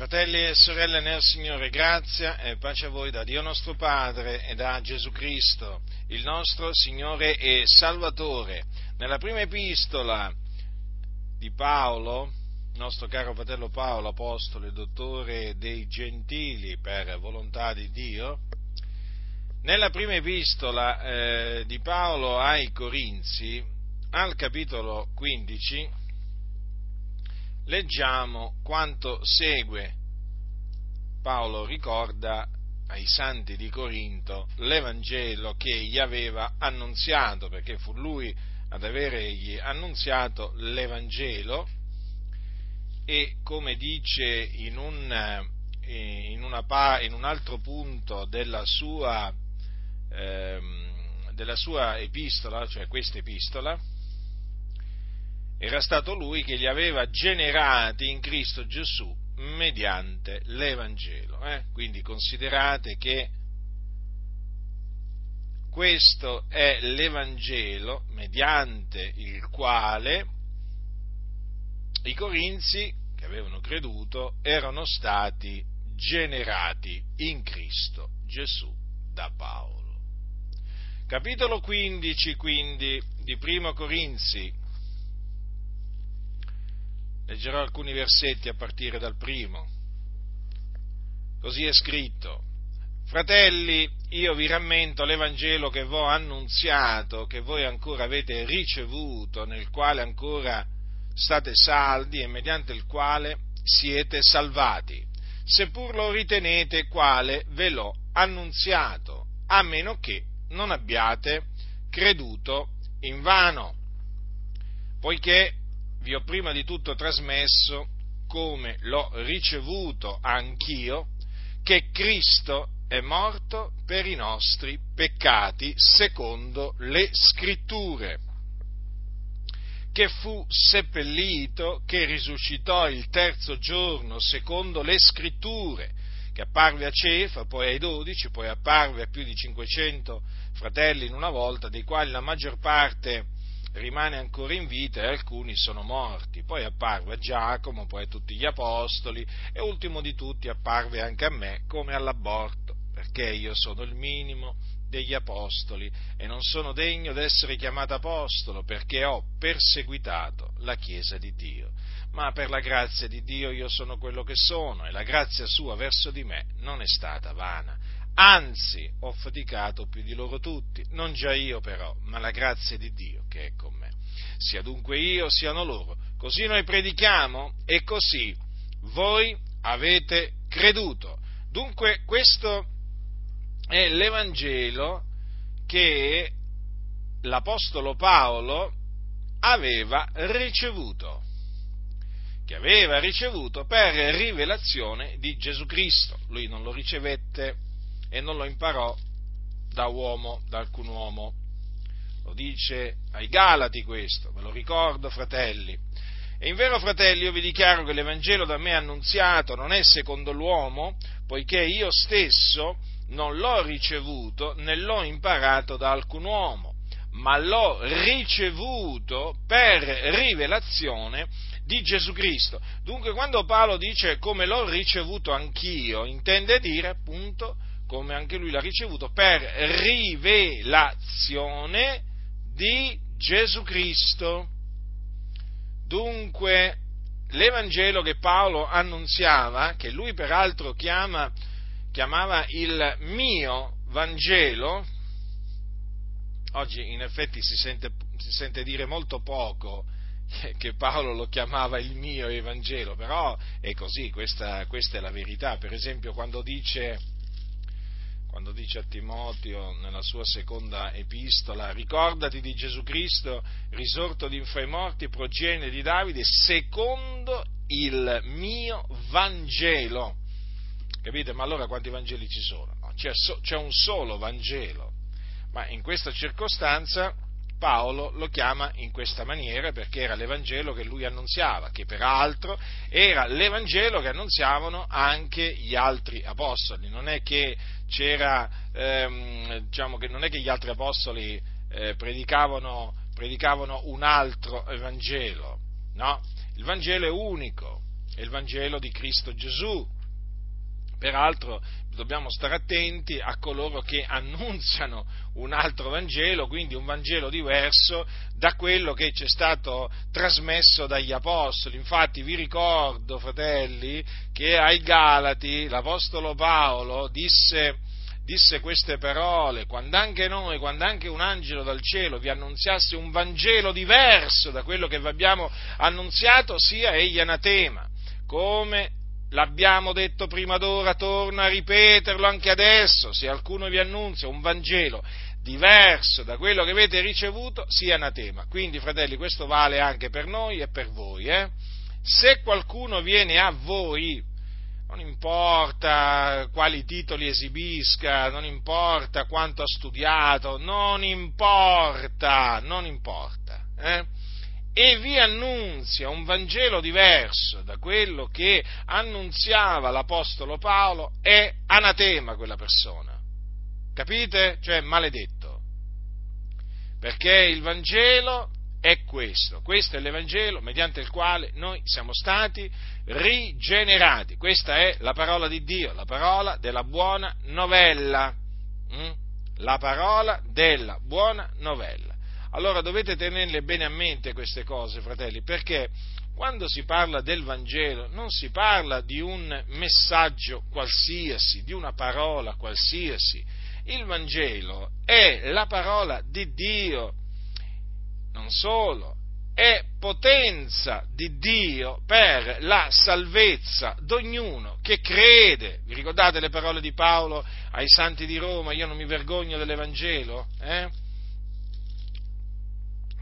Fratelli e sorelle nel Signore, grazia e pace a voi da Dio nostro Padre e da Gesù Cristo, il nostro Signore e Salvatore. Nella prima epistola di Paolo, nostro caro fratello Paolo, apostolo e dottore dei gentili per volontà di Dio, nella prima epistola eh, di Paolo ai Corinzi, al capitolo 15, leggiamo quanto segue. Paolo ricorda ai santi di Corinto l'Evangelo che gli aveva annunziato, perché fu lui ad avergli annunziato l'Evangelo e come dice in un, in una, in un altro punto della sua, ehm, della sua epistola, cioè questa epistola, era stato lui che li aveva generati in Cristo Gesù mediante l'Evangelo. Eh? Quindi considerate che questo è l'Evangelo mediante il quale i Corinzi che avevano creduto erano stati generati in Cristo Gesù da Paolo. Capitolo 15 quindi di Primo Corinzi Leggerò alcuni versetti a partire dal primo. Così è scritto. Fratelli, io vi rammento l'Evangelo che vi ho annunziato, che voi ancora avete ricevuto, nel quale ancora state saldi e mediante il quale siete salvati, seppur lo ritenete quale ve l'ho annunziato, a meno che non abbiate creduto in vano. Poiché vi ho prima di tutto trasmesso, come l'ho ricevuto anch'io, che Cristo è morto per i nostri peccati secondo le scritture, che fu seppellito, che risuscitò il terzo giorno secondo le scritture, che apparve a Cefa, poi ai dodici, poi apparve a più di 500 fratelli in una volta, dei quali la maggior parte rimane ancora in vita e alcuni sono morti. Poi apparve a Giacomo, poi a tutti gli apostoli e ultimo di tutti apparve anche a me come all'aborto, perché io sono il minimo degli apostoli e non sono degno d'essere chiamato apostolo perché ho perseguitato la Chiesa di Dio. Ma per la grazia di Dio io sono quello che sono e la grazia sua verso di me non è stata vana anzi ho faticato più di loro tutti, non già io però, ma la grazia di Dio che è con me. Sia dunque io, siano loro. Così noi predichiamo e così voi avete creduto. Dunque questo è l'Evangelo che l'Apostolo Paolo aveva ricevuto, che aveva ricevuto per rivelazione di Gesù Cristo. Lui non lo ricevette e non lo imparò da uomo, da alcun uomo. Lo dice ai Galati questo, ve lo ricordo fratelli. E in vero fratelli io vi dichiaro che l'Evangelo da me annunziato non è secondo l'uomo, poiché io stesso non l'ho ricevuto né l'ho imparato da alcun uomo, ma l'ho ricevuto per rivelazione di Gesù Cristo. Dunque quando Paolo dice come l'ho ricevuto anch'io, intende dire appunto come anche lui l'ha ricevuto, per rivelazione di Gesù Cristo. Dunque, l'Evangelo che Paolo annunziava, che lui peraltro chiama, chiamava il mio Vangelo, oggi in effetti si sente, si sente dire molto poco che Paolo lo chiamava il mio Evangelo, però è così, questa, questa è la verità. Per esempio, quando dice quando dice a Timoteo nella sua seconda epistola, ricordati di Gesù Cristo, risorto di fra i morti, progenie di Davide, secondo il mio Vangelo. Capite? Ma allora quanti Vangeli ci sono? No, c'è, so, c'è un solo Vangelo, ma in questa circostanza Paolo lo chiama in questa maniera perché era l'Evangelo che lui annunziava, che peraltro era l'Evangelo che annunziavano anche gli altri apostoli. Non è che ehm, diciamo che non è che gli altri apostoli eh, predicavano, predicavano un altro Evangelo, no? Il Vangelo è unico, è il Vangelo di Cristo Gesù. Peraltro dobbiamo stare attenti a coloro che annunziano un altro Vangelo, quindi un Vangelo diverso da quello che ci è stato trasmesso dagli Apostoli. Infatti vi ricordo, fratelli, che ai Galati l'Apostolo Paolo disse, disse queste parole, quando anche noi, quando anche un angelo dal cielo vi annunziasse un Vangelo diverso da quello che vi abbiamo annunziato, sia egli anatema, come L'abbiamo detto prima d'ora, torno a ripeterlo anche adesso, se qualcuno vi annunzia un Vangelo diverso da quello che avete ricevuto, sia anatema. Quindi, fratelli, questo vale anche per noi e per voi. Eh? Se qualcuno viene a voi, non importa quali titoli esibisca, non importa quanto ha studiato, non importa, non importa. Eh? E vi annunzia un Vangelo diverso da quello che annunziava l'Apostolo Paolo, è anatema quella persona. Capite? Cioè maledetto. Perché il Vangelo è questo, questo è l'Evangelo mediante il quale noi siamo stati rigenerati. Questa è la parola di Dio, la parola della buona novella. Mm? La parola della buona novella. Allora dovete tenerle bene a mente queste cose, fratelli, perché quando si parla del Vangelo non si parla di un messaggio qualsiasi, di una parola qualsiasi. Il Vangelo è la parola di Dio, non solo, è potenza di Dio per la salvezza d'ognuno che crede. Vi ricordate le parole di Paolo ai santi di Roma? Io non mi vergogno dell'Evangelo? Eh?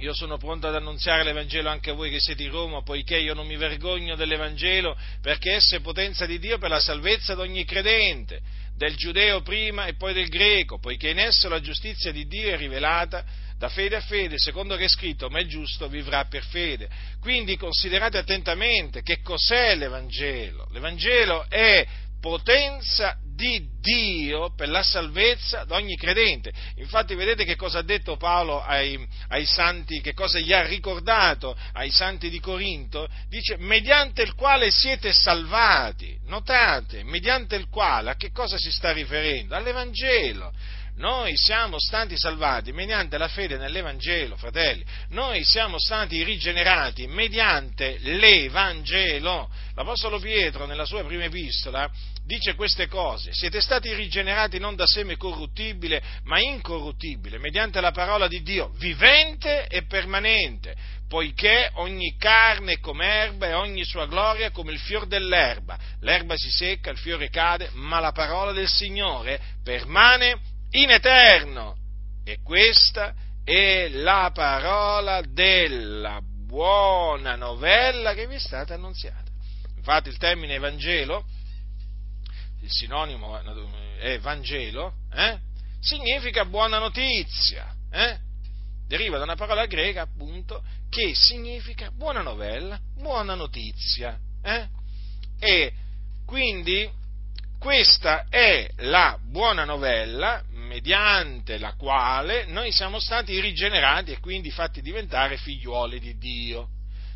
Io sono pronto ad annunziare l'Evangelo anche a voi che siete in Roma, poiché io non mi vergogno dell'Evangelo, perché esso è potenza di Dio per la salvezza di ogni credente, del giudeo prima e poi del greco, poiché in esso la giustizia di Dio è rivelata da fede a fede, secondo che è scritto, ma il giusto vivrà per fede. Quindi considerate attentamente che cos'è l'Evangelo. L'Evangelo è potenza di Dio per la salvezza di ogni credente. Infatti vedete che cosa ha detto Paolo ai, ai, santi, che cosa gli ha ricordato ai santi di Corinto? Dice, mediante il quale siete salvati. Notate, mediante il quale, a che cosa si sta riferendo? All'Evangelo. Noi siamo stati salvati mediante la fede nell'Evangelo, fratelli. Noi siamo stati rigenerati mediante l'Evangelo. L'Apostolo Pietro, nella sua prima epistola, dice queste cose. Siete stati rigenerati non da seme corruttibile, ma incorruttibile, mediante la parola di Dio, vivente e permanente, poiché ogni carne è come erba e ogni sua gloria come il fior dell'erba. L'erba si secca, il fiore cade, ma la parola del Signore permane in eterno. E questa è la parola della buona novella che vi è stata annunziata. Infatti il termine Evangelo, il sinonimo è Vangelo, eh? significa buona notizia. Eh? Deriva da una parola greca, appunto, che significa buona novella, buona notizia. Eh? E quindi questa è la buona novella mediante la quale noi siamo stati rigenerati e quindi fatti diventare figliuoli di Dio,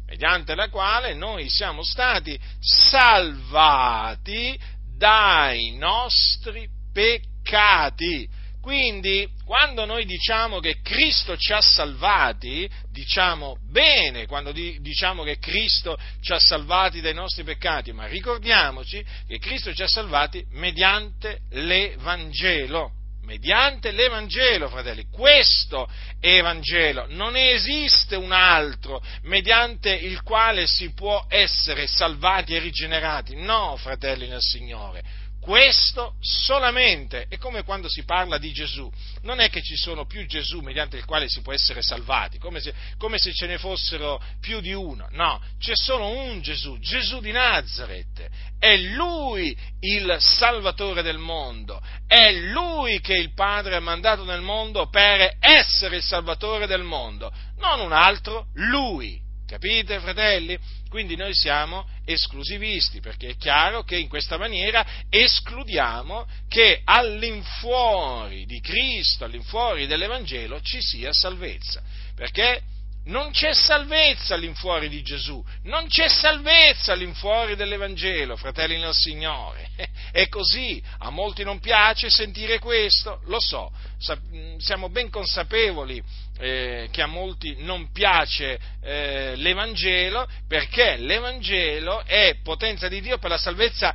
mediante la quale noi siamo stati salvati dai nostri peccati. Quindi, quando noi diciamo che Cristo ci ha salvati, diciamo bene quando diciamo che Cristo ci ha salvati dai nostri peccati, ma ricordiamoci che Cristo ci ha salvati mediante l'Evangelo mediante l'Evangelo, fratelli. Questo Evangelo, non esiste un altro mediante il quale si può essere salvati e rigenerati. No, fratelli nel Signore questo solamente. È come quando si parla di Gesù. Non è che ci sono più Gesù mediante il quale si può essere salvati, come se, come se ce ne fossero più di uno. No, c'è solo un Gesù, Gesù di Nazareth. È Lui il Salvatore del mondo. È Lui che il Padre ha mandato nel mondo per essere il Salvatore del mondo. Non un altro, Lui. Capite, fratelli? Quindi noi siamo esclusivisti, perché è chiaro che in questa maniera escludiamo che all'infuori di Cristo, all'infuori dell'Evangelo, ci sia salvezza. Perché non c'è salvezza all'infuori di Gesù, non c'è salvezza all'infuori dell'Evangelo, fratelli nel Signore. È così, a molti non piace sentire questo, lo so, siamo ben consapevoli eh, che a molti non piace eh, l'Evangelo, perché l'Evangelo è potenza di Dio per la salvezza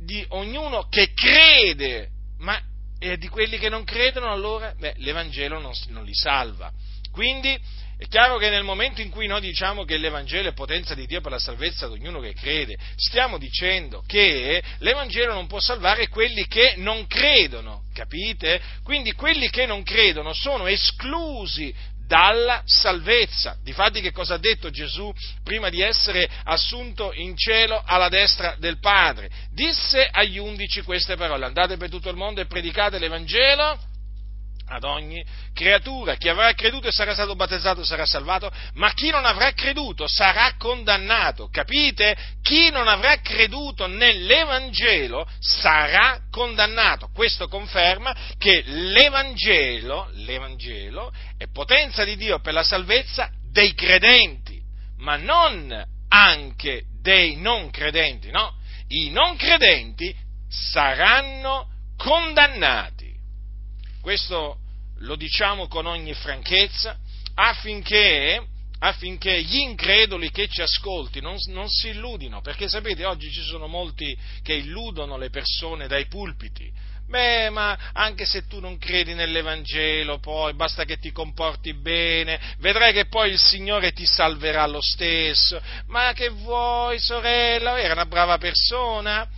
di ognuno che crede, ma di quelli che non credono allora beh, l'Evangelo non, non li salva. Quindi è chiaro che nel momento in cui noi diciamo che l'Evangelo è potenza di Dio per la salvezza di ognuno che crede, stiamo dicendo che l'Evangelo non può salvare quelli che non credono, capite? Quindi quelli che non credono sono esclusi dalla salvezza. Difatti che cosa ha detto Gesù prima di essere assunto in cielo alla destra del Padre? Disse agli undici queste parole, andate per tutto il mondo e predicate l'Evangelo ad ogni creatura. Chi avrà creduto e sarà stato battezzato sarà salvato, ma chi non avrà creduto sarà condannato. Capite? Chi non avrà creduto nell'Evangelo sarà condannato. Questo conferma che l'Evangelo, l'Evangelo è potenza di Dio per la salvezza dei credenti, ma non anche dei non credenti, no? I non credenti saranno condannati. Questo lo diciamo con ogni franchezza affinché, affinché gli increduli che ci ascolti non, non, si illudino, perché sapete oggi ci sono molti che illudono le persone dai pulpiti. Beh, ma anche se tu non credi nell'Evangelo, poi basta che ti comporti bene, vedrai che poi il Signore ti salverà lo stesso. Ma che vuoi, sorella? Era una brava persona?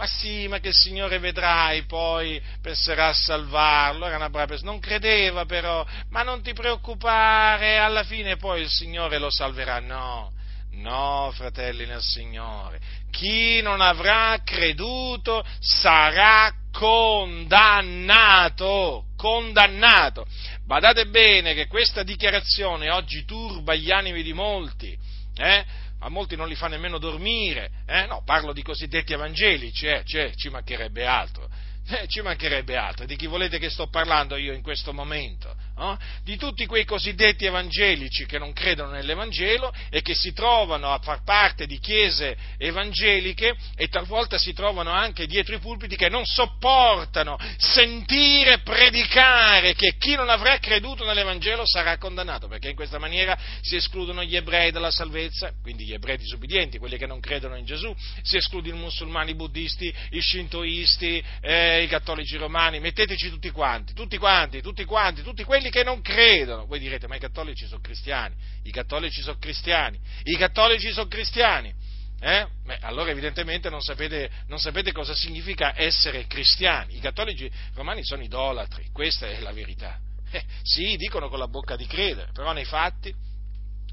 Ma sì, ma che il Signore vedrai, poi penserà a salvarlo, era una brava persona, non credeva però, ma non ti preoccupare, alla fine poi il Signore lo salverà, no, no, fratelli nel Signore, chi non avrà creduto sarà condannato, condannato. Badate bene che questa dichiarazione oggi turba gli animi di molti, eh? A molti non li fa nemmeno dormire, eh? no, parlo di cosiddetti evangelici, eh? cioè, ci mancherebbe altro, eh, ci mancherebbe altro, di chi volete che sto parlando io in questo momento? No? di tutti quei cosiddetti evangelici che non credono nell'Evangelo e che si trovano a far parte di chiese evangeliche e talvolta si trovano anche dietro i pulpiti che non sopportano sentire predicare che chi non avrà creduto nell'Evangelo sarà condannato, perché in questa maniera si escludono gli ebrei dalla salvezza, quindi gli ebrei disubbidienti, quelli che non credono in Gesù, si escludono i musulmani, i buddisti, i shintoisti, eh, i cattolici romani, metteteci tutti quanti, tutti quanti, tutti quanti, tutti quelli che non credono. Voi direte, ma i cattolici sono cristiani, i cattolici sono cristiani, i cattolici sono cristiani. Eh? Beh, allora evidentemente non sapete, non sapete, cosa significa essere cristiani. I cattolici romani sono idolatri, questa è la verità. Eh, sì, dicono con la bocca di credere, però nei fatti,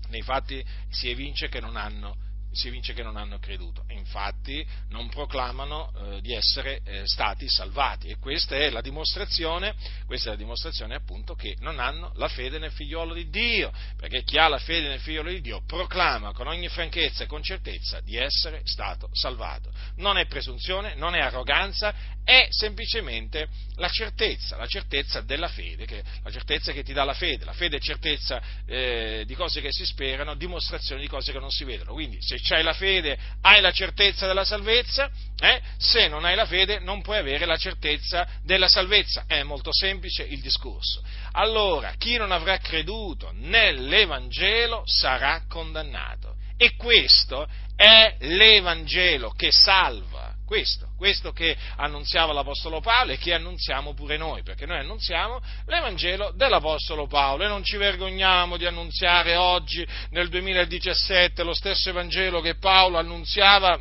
nei fatti si evince che non hanno si evince che non hanno creduto. Infatti non proclamano eh, di essere eh, stati salvati e questa è la dimostrazione, questa è la dimostrazione appunto che non hanno la fede nel figliolo di Dio, perché chi ha la fede nel figliolo di Dio proclama con ogni franchezza e con certezza di essere stato salvato. Non è presunzione, non è arroganza, è semplicemente la certezza, la certezza della fede, che, la certezza che ti dà la fede. La fede è certezza eh, di cose che si sperano, dimostrazione di cose che non si vedono. Quindi se hai la fede hai la certezza della salvezza, eh? se non hai la fede non puoi avere la certezza della salvezza. È molto semplice il discorso. Allora, chi non avrà creduto nell'Evangelo sarà condannato. E questo è l'Evangelo che salva questo, questo che annunziava l'Apostolo Paolo e che annunziamo pure noi, perché noi annunziamo l'Evangelo dell'Apostolo Paolo. E non ci vergogniamo di annunziare oggi, nel 2017, lo stesso Evangelo che Paolo annunziava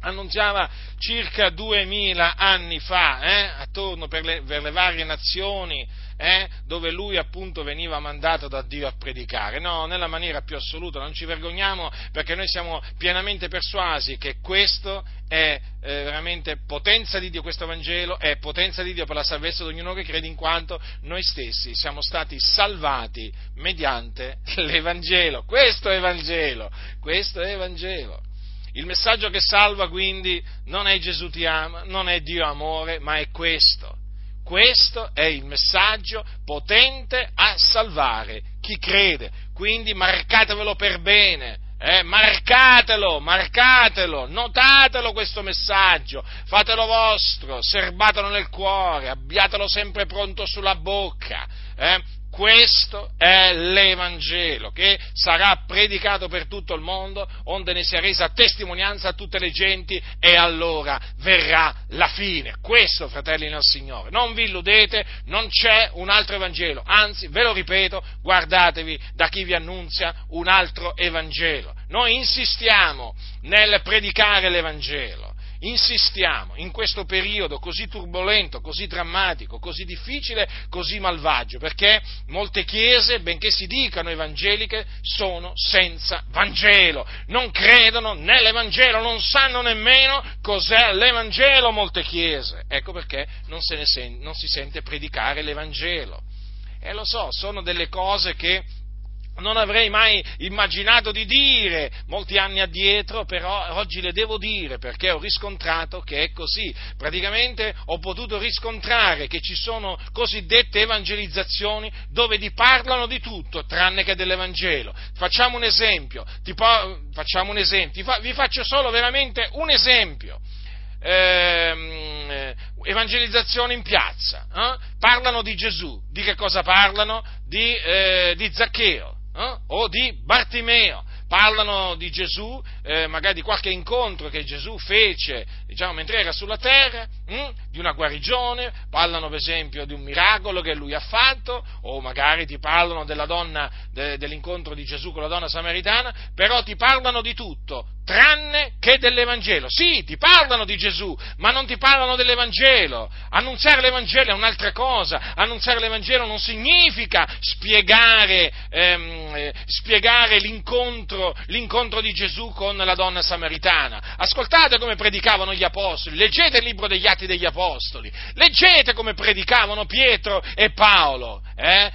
annunziava circa duemila anni fa, eh, attorno per le, per le varie nazioni eh, dove lui appunto veniva mandato da Dio a predicare. No, nella maniera più assoluta, non ci vergogniamo perché noi siamo pienamente persuasi che questo è eh, veramente potenza di Dio, questo Vangelo è potenza di Dio per la salvezza di ognuno che crede in quanto noi stessi siamo stati salvati mediante l'Evangelo. Questo è Evangelo, questo è Evangelo. Il messaggio che salva quindi non è Gesù ti ama, non è Dio amore, ma è questo questo è il messaggio potente a salvare chi crede. quindi marcatevelo per bene. Eh, marcatelo, marcatelo, notatelo questo messaggio, fatelo vostro, serbatelo nel cuore, abbiatelo sempre pronto sulla bocca. Eh? Questo è l'Evangelo che sarà predicato per tutto il mondo, onde ne sia resa testimonianza a tutte le genti e allora verrà la fine. Questo, fratelli nel Signore. Non vi illudete, non c'è un altro Evangelo, anzi, ve lo ripeto, guardatevi da chi vi annunzia un altro Evangelo. Noi insistiamo nel predicare l'Evangelo insistiamo in questo periodo così turbolento, così drammatico, così difficile, così malvagio, perché molte chiese, benché si dicano evangeliche, sono senza Vangelo, non credono nell'Evangelo, non sanno nemmeno cos'è l'Evangelo molte chiese. Ecco perché non, sen- non si sente predicare l'Evangelo. E lo so, sono delle cose che non avrei mai immaginato di dire molti anni addietro, però oggi le devo dire perché ho riscontrato che è così. Praticamente ho potuto riscontrare che ci sono cosiddette evangelizzazioni dove ti parlano di tutto tranne che dell'Evangelo. Facciamo un esempio, po- facciamo un esempio. vi faccio solo veramente un esempio. Ehm, evangelizzazione in piazza, eh? parlano di Gesù, di che cosa parlano? Di, eh, di Zaccheo eh? o di Bartimeo, parlano di Gesù, eh, magari di qualche incontro che Gesù fece diciamo, mentre era sulla terra, hm? di una guarigione, parlano per esempio di un miracolo che lui ha fatto, o magari ti parlano donna, de, dell'incontro di Gesù con la donna samaritana, però ti parlano di tutto, tranne che dell'Evangelo. Sì, ti parlano di Gesù, ma non ti parlano dell'Evangelo. Annunziare l'Evangelo è un'altra cosa. Annunziare l'Evangelo non significa spiegare, ehm, eh, spiegare l'incontro, l'incontro di Gesù con la donna samaritana. Ascoltate come predicavano gli apostoli, leggete il libro degli Atti degli Apostoli, leggete come predicavano Pietro e Paolo. Eh?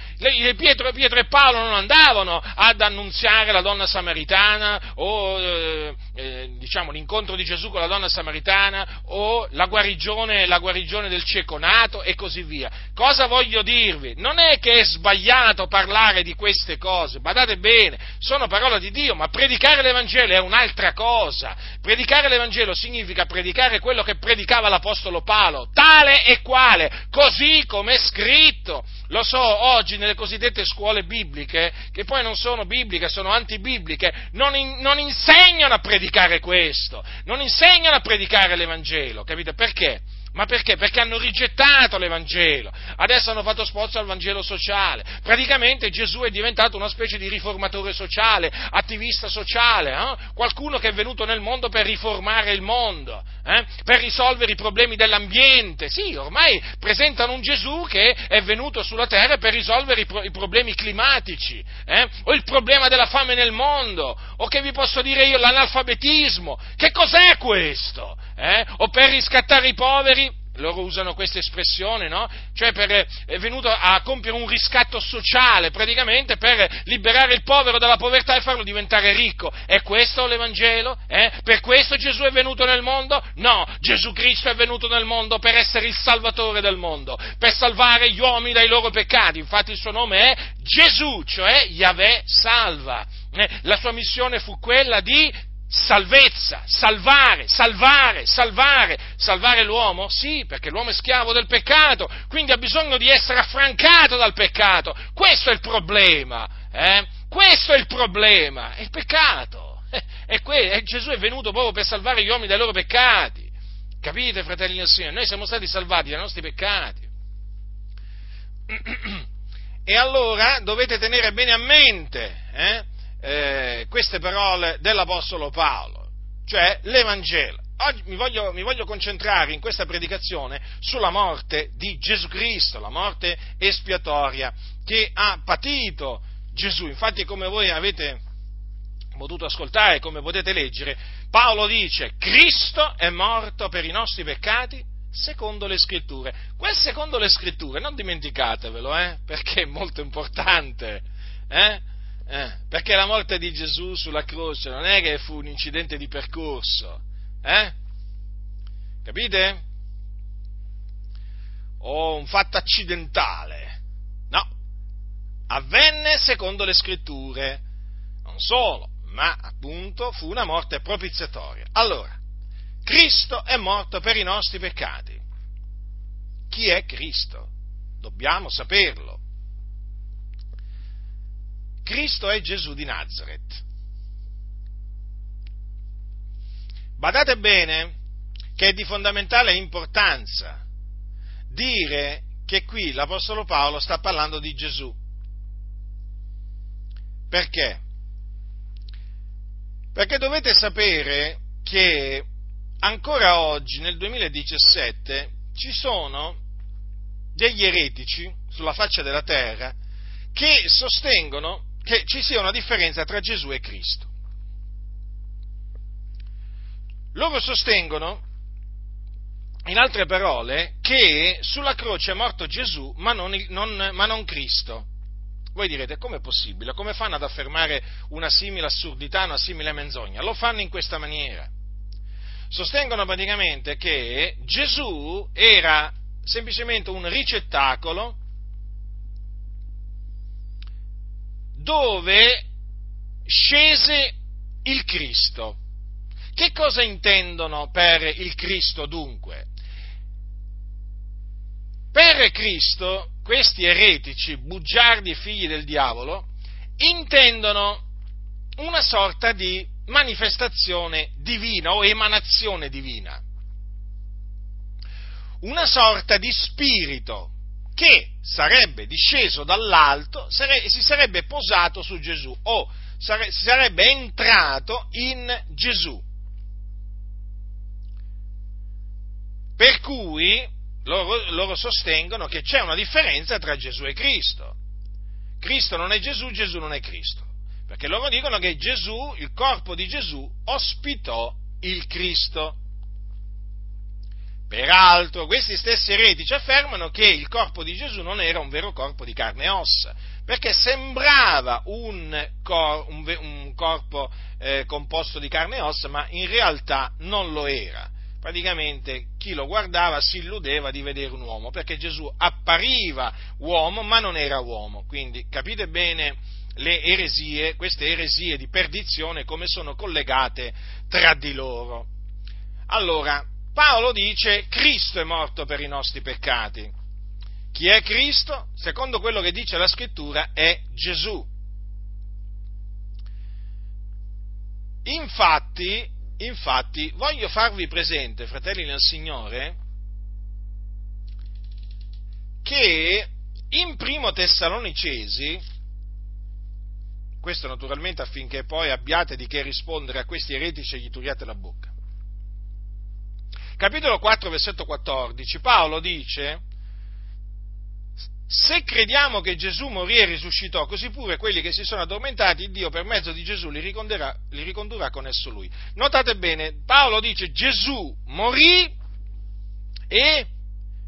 Pietro, Pietro, e Paolo non andavano ad annunziare la donna samaritana o eh, eh, diciamo, l'incontro di Gesù con la donna samaritana o la guarigione, la guarigione del cieco nato e così via. Cosa voglio dirvi? Non è che è sbagliato parlare di queste cose, badate bene, sono parole di Dio, ma predicare l'Evangelo è un'altra cosa. Predicare l'Evangelo significa predicare quello che predicava l'Apostolo Paolo, tale e quale, così come è scritto. Lo so, oggi nelle cosiddette scuole bibliche, che poi non sono bibliche, sono antibibliche, non, in, non insegnano a predicare questo, non insegnano a predicare l'Evangelo, capite? Perché? Ma perché? Perché hanno rigettato l'Evangelo, adesso hanno fatto spozzo al Vangelo sociale. Praticamente Gesù è diventato una specie di riformatore sociale, attivista sociale, eh? qualcuno che è venuto nel mondo per riformare il mondo, eh? per risolvere i problemi dell'ambiente. Sì, ormai presentano un Gesù che è venuto sulla terra per risolvere i, pro- i problemi climatici, eh? o il problema della fame nel mondo, o che vi posso dire io, l'analfabetismo. Che cos'è questo? Eh? O per riscattare i poveri loro usano questa espressione, no? Cioè per, è venuto a compiere un riscatto sociale, praticamente per liberare il povero dalla povertà e farlo diventare ricco. È questo l'Evangelo? Eh? Per questo Gesù è venuto nel mondo? No, Gesù Cristo è venuto nel mondo per essere il Salvatore del mondo, per salvare gli uomini dai loro peccati. Infatti il suo nome è Gesù, cioè Yahweh salva. Eh? La sua missione fu quella di salvezza, salvare, salvare, salvare, salvare l'uomo? Sì, perché l'uomo è schiavo del peccato, quindi ha bisogno di essere affrancato dal peccato. Questo è il problema, eh? Questo è il problema, è il peccato. E que- Gesù è venuto proprio per salvare gli uomini dai loro peccati. Capite, fratelli del Signore? Noi siamo stati salvati dai nostri peccati. E allora dovete tenere bene a mente, eh? Eh, queste parole dell'Apostolo Paolo, cioè l'Evangelo. Oggi mi voglio, mi voglio, concentrare in questa predicazione sulla morte di Gesù Cristo, la morte espiatoria che ha patito Gesù. Infatti, come voi avete potuto ascoltare, come potete leggere, Paolo dice, Cristo è morto per i nostri peccati secondo le scritture. Quel secondo le scritture, non dimenticatevelo, eh, perché è molto importante. Eh? Eh, perché la morte di Gesù sulla croce non è che fu un incidente di percorso, eh? Capite? O un fatto accidentale. No, avvenne secondo le scritture. Non solo, ma appunto fu una morte propiziatoria. Allora, Cristo è morto per i nostri peccati. Chi è Cristo? Dobbiamo saperlo. Cristo è Gesù di Nazareth. Badate bene che è di fondamentale importanza dire che qui l'Apostolo Paolo sta parlando di Gesù. Perché? Perché dovete sapere che ancora oggi, nel 2017, ci sono degli eretici sulla faccia della terra che sostengono che ci sia una differenza tra Gesù e Cristo. Loro sostengono, in altre parole, che sulla croce è morto Gesù ma non, non, ma non Cristo. Voi direte, com'è possibile? Come fanno ad affermare una simile assurdità, una simile menzogna? Lo fanno in questa maniera. Sostengono praticamente che Gesù era semplicemente un ricettacolo dove scese il Cristo. Che cosa intendono per il Cristo dunque? Per Cristo, questi eretici, bugiardi figli del diavolo, intendono una sorta di manifestazione divina o emanazione divina. Una sorta di spirito che sarebbe disceso dall'alto e si sarebbe posato su Gesù o si sarebbe entrato in Gesù. Per cui loro, loro, sostengono che c'è una differenza tra Gesù e Cristo. Cristo non è Gesù, Gesù non è Cristo. Perché loro dicono che Gesù, il corpo di Gesù, ospitò il Cristo. Peraltro, questi stessi eretici affermano che il corpo di Gesù non era un vero corpo di carne e ossa, perché sembrava un, cor- un, un corpo eh, composto di carne e ossa, ma in realtà non lo era. Praticamente chi lo guardava si illudeva di vedere un uomo, perché Gesù appariva uomo, ma non era uomo. Quindi capite bene le eresie, queste eresie di perdizione, come sono collegate tra di loro. Allora, Paolo dice Cristo è morto per i nostri peccati. Chi è Cristo? Secondo quello che dice la scrittura è Gesù. Infatti, infatti, voglio farvi presente, fratelli nel Signore, che in primo Tessalonicesi, questo naturalmente affinché poi abbiate di che rispondere a questi eretici e gli turiate la bocca capitolo 4, versetto 14, Paolo dice, se crediamo che Gesù morì e risuscitò, così pure quelli che si sono addormentati, Dio per mezzo di Gesù li, li ricondurrà con esso lui. Notate bene, Paolo dice Gesù morì e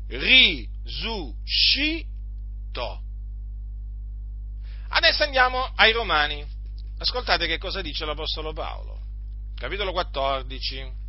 risuscitò. Adesso andiamo ai Romani. Ascoltate che cosa dice l'Apostolo Paolo. Capitolo 14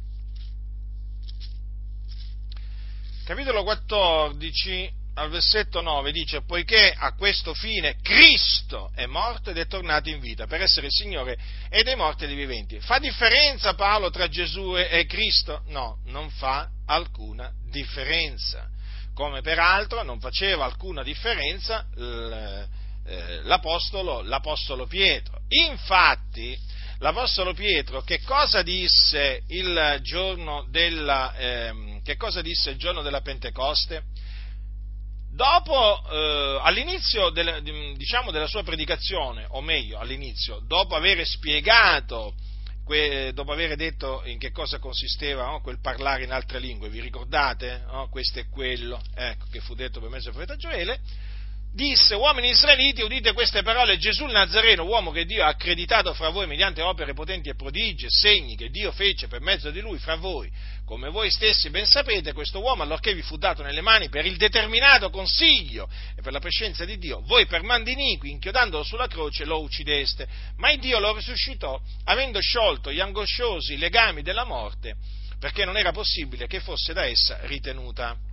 capitolo 14 al versetto 9 dice, poiché a questo fine Cristo è morto ed è tornato in vita per essere il Signore e dei morti e dei viventi. Fa differenza Paolo tra Gesù e Cristo? No, non fa alcuna differenza. Come peraltro non faceva alcuna differenza eh, l'apostolo, l'apostolo Pietro. Infatti, l'Apostolo Pietro che cosa disse il giorno della, eh, che cosa disse il giorno della Pentecoste? Dopo, eh, all'inizio del, diciamo, della sua predicazione, o meglio, all'inizio, dopo aver spiegato, que, dopo aver detto in che cosa consisteva no, quel parlare in altre lingue, vi ricordate? No? Questo è quello, ecco, che fu detto per mezzo del profeta Gioele, disse, uomini israeliti, udite queste parole, Gesù il Nazareno, uomo che Dio ha accreditato fra voi mediante opere potenti e prodigi segni che Dio fece per mezzo di lui fra voi, come voi stessi ben sapete, questo uomo, allorché vi fu dato nelle mani per il determinato consiglio e per la prescenza di Dio, voi per mandi iniqui, inchiodandolo sulla croce, lo uccideste, ma il Dio lo risuscitò, avendo sciolto gli angosciosi legami della morte, perché non era possibile che fosse da essa ritenuta.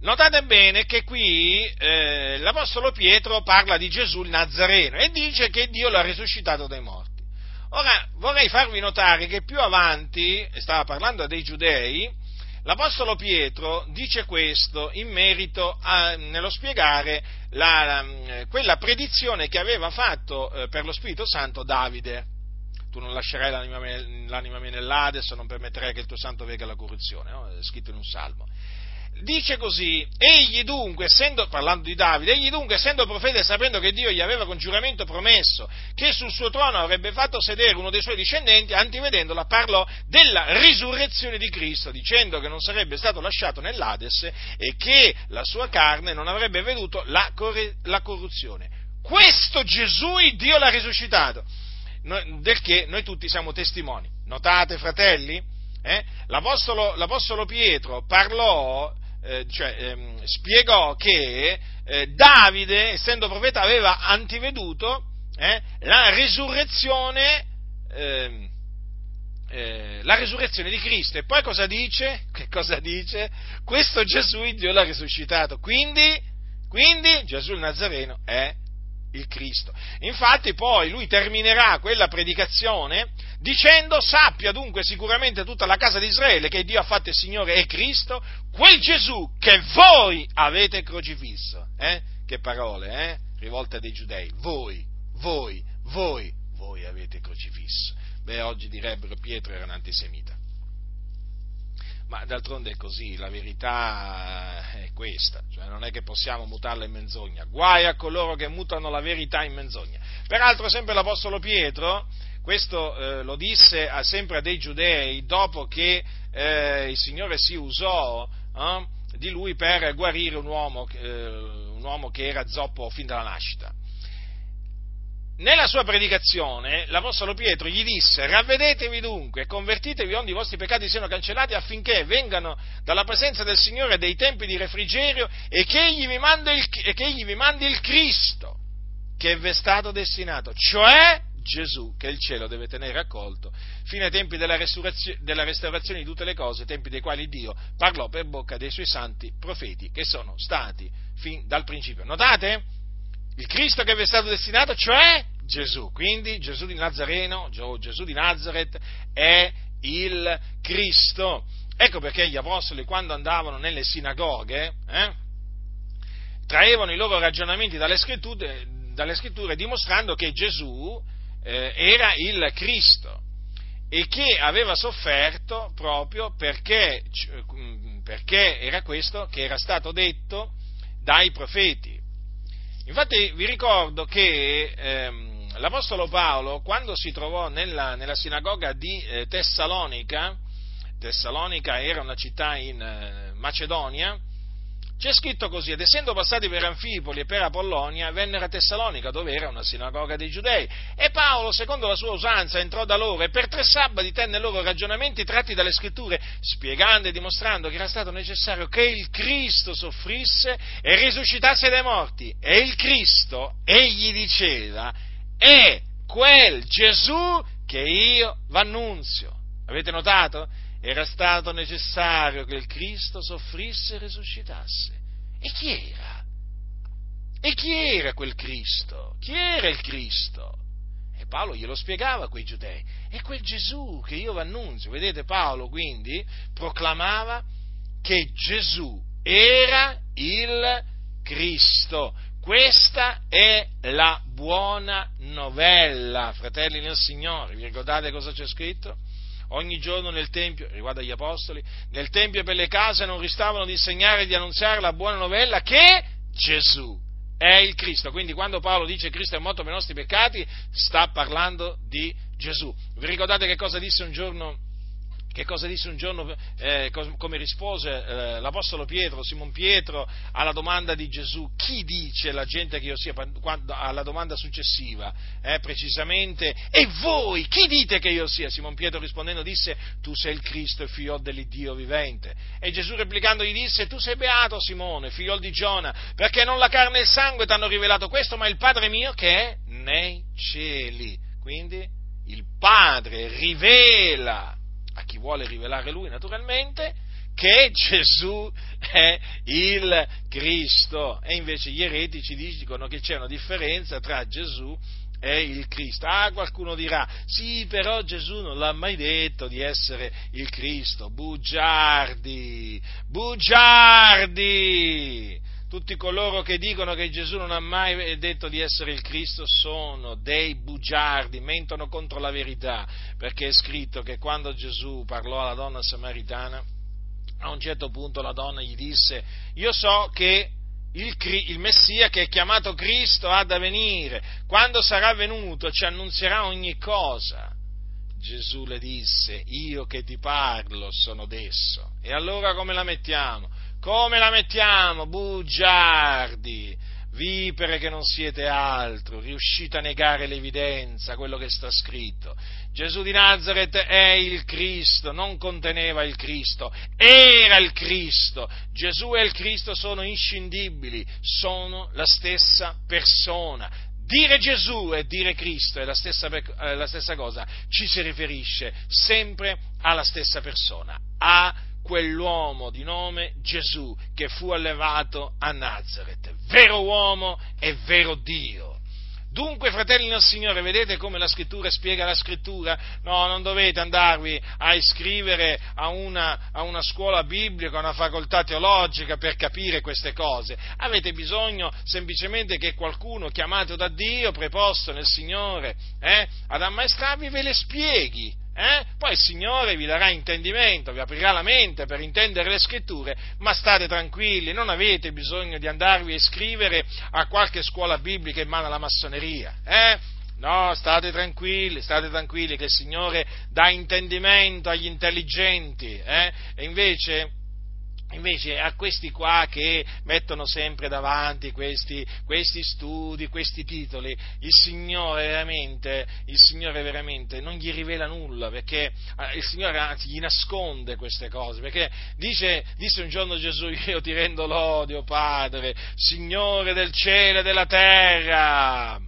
Notate bene che qui eh, l'Apostolo Pietro parla di Gesù il Nazareno e dice che Dio l'ha risuscitato dai morti. Ora vorrei farvi notare che più avanti, stava parlando dei giudei, l'Apostolo Pietro dice questo in merito a, nello spiegare la, quella predizione che aveva fatto eh, per lo Spirito Santo Davide. Tu non lascerai l'anima, l'anima mia nell'Ades, non permetterai che il tuo santo vega la corruzione, no? è scritto in un salmo dice così, egli dunque, essendo, parlando di Davide, egli dunque, essendo profeta e sapendo che Dio gli aveva con giuramento promesso che sul suo trono avrebbe fatto sedere uno dei suoi discendenti, antivedendola parlò della risurrezione di Cristo, dicendo che non sarebbe stato lasciato nell'Ades e che la sua carne non avrebbe veduto la, corre, la corruzione. Questo Gesù Dio l'ha risuscitato, del che noi tutti siamo testimoni. Notate, fratelli? Eh? L'Apostolo, l'Apostolo Pietro parlò eh, cioè, ehm, spiegò che eh, Davide, essendo profeta, aveva antiveduto eh, la risurrezione ehm, eh, la risurrezione di Cristo. E poi cosa dice? Che cosa dice? Questo Gesù Dio l'ha risuscitato. Quindi, quindi Gesù il Nazareno è il Cristo. Infatti poi lui terminerà quella predicazione dicendo sappia dunque sicuramente tutta la casa di Israele che Dio ha fatto il Signore è Cristo, quel Gesù che voi avete crocifisso. Eh? Che parole, eh? Rivolte dei giudei. Voi, voi, voi, voi avete crocifisso. Beh, oggi direbbero Pietro era un antisemita ma d'altronde è così, la verità è questa, cioè non è che possiamo mutarla in menzogna, guai a coloro che mutano la verità in menzogna. Peraltro sempre l'Apostolo Pietro, questo eh, lo disse a, sempre a dei giudei dopo che eh, il Signore si usò eh, di lui per guarire un uomo, eh, un uomo che era zoppo fin dalla nascita nella sua predicazione l'Apostolo Pietro gli disse ravvedetevi dunque e convertitevi onde i vostri peccati siano cancellati affinché vengano dalla presenza del Signore dei tempi di refrigerio e che egli vi mandi il, egli vi mandi il Cristo che vi è stato destinato, cioè Gesù che il cielo deve tenere accolto fino ai tempi della, della restaurazione di tutte le cose, tempi dei quali Dio parlò per bocca dei suoi santi profeti che sono stati fin dal principio. Notate? Il Cristo che vi è stato destinato, cioè Gesù. Quindi Gesù di Nazareno, Gesù di Nazareth è il Cristo. Ecco perché gli apostoli quando andavano nelle sinagoghe eh, traevano i loro ragionamenti dalle scritture, dalle scritture dimostrando che Gesù eh, era il Cristo e che aveva sofferto proprio perché, perché era questo che era stato detto dai profeti. Infatti vi ricordo che ehm, l'Apostolo Paolo, quando si trovò nella, nella sinagoga di eh, Tessalonica, Tessalonica era una città in eh, Macedonia, c'è scritto così, ed essendo passati per Anfipoli e per Apollonia, vennero a Tessalonica, dove era una sinagoga dei giudei. E Paolo, secondo la sua usanza, entrò da loro e per tre sabati tenne loro ragionamenti tratti dalle scritture, spiegando e dimostrando che era stato necessario che il Cristo soffrisse e risuscitasse dai morti. E il Cristo, egli diceva, è quel Gesù che io v'annunzio. Avete notato? Era stato necessario che il Cristo soffrisse e risuscitasse. E chi era? E chi era quel Cristo? Chi era il Cristo? E Paolo glielo spiegava a quei giudei. È quel Gesù che io vi annunzio. Vedete, Paolo quindi proclamava che Gesù era il Cristo. Questa è la buona novella, fratelli nel Signore. Vi ricordate cosa c'è scritto? Ogni giorno nel Tempio, riguardo agli Apostoli, nel Tempio e per le case non ristavano di insegnare e di annunziare la buona novella che Gesù è il Cristo. Quindi quando Paolo dice Cristo è morto per i nostri peccati, sta parlando di Gesù. Vi ricordate che cosa disse un giorno che cosa disse un giorno, eh, come rispose eh, l'Apostolo Pietro, Simon Pietro, alla domanda di Gesù, chi dice la gente che io sia, quando, alla domanda successiva, eh, precisamente, e voi, chi dite che io sia? Simon Pietro rispondendo disse, tu sei il Cristo, il figlio dell'Iddio vivente. E Gesù replicando gli disse, tu sei beato Simone, figlio di Giona, perché non la carne e il sangue ti hanno rivelato questo, ma il Padre mio che è nei cieli. Quindi il Padre rivela a chi vuole rivelare lui naturalmente, che Gesù è il Cristo. E invece gli eretici dicono che c'è una differenza tra Gesù è il Cristo. Ah, qualcuno dirà, sì, però Gesù non l'ha mai detto di essere il Cristo. Bugiardi, bugiardi! Tutti coloro che dicono che Gesù non ha mai detto di essere il Cristo sono dei bugiardi, mentono contro la verità, perché è scritto che quando Gesù parlò alla donna samaritana, a un certo punto la donna gli disse, io so che il, il, Messia che è chiamato Cristo ha da venire, quando sarà venuto ci annunzierà ogni cosa. Gesù le disse, io che ti parlo sono d'esso. E allora come la mettiamo? Come la mettiamo? Bugiardi, vipere che non siete altro, riuscite a negare l'evidenza, quello che sta scritto. Gesù di Nazareth è il Cristo, non conteneva il Cristo, era il Cristo. Gesù e il Cristo sono inscindibili, sono la stessa persona. Dire Gesù e dire Cristo è la stessa, è la stessa cosa, ci si riferisce sempre alla stessa persona, a quell'uomo di nome Gesù che fu allevato a Nazareth, vero uomo e vero Dio. Dunque, fratelli del Signore, vedete come la scrittura spiega la scrittura? No, non dovete andarvi a iscrivere a una, a una, scuola biblica, a una facoltà teologica per capire queste cose. Avete bisogno semplicemente che qualcuno chiamato da Dio, preposto nel Signore, eh, ad ammaestrarvi, ve le spieghi eh? Poi il Signore vi darà intendimento, vi aprirà la mente per intendere le scritture, ma state tranquilli, non avete bisogno di andarvi a iscrivere a qualche scuola biblica in mano alla massoneria. Eh? No, state tranquilli, state tranquilli che il Signore dà intendimento agli intelligenti, eh? e invece Invece a questi qua che mettono sempre davanti questi, questi, studi, questi titoli, il Signore, veramente, il Signore veramente non gli rivela nulla, perché eh, il Signore anzi gli nasconde queste cose, perché dice, disse un giorno Gesù, io ti rendo l'odio, Padre, Signore del cielo e della terra,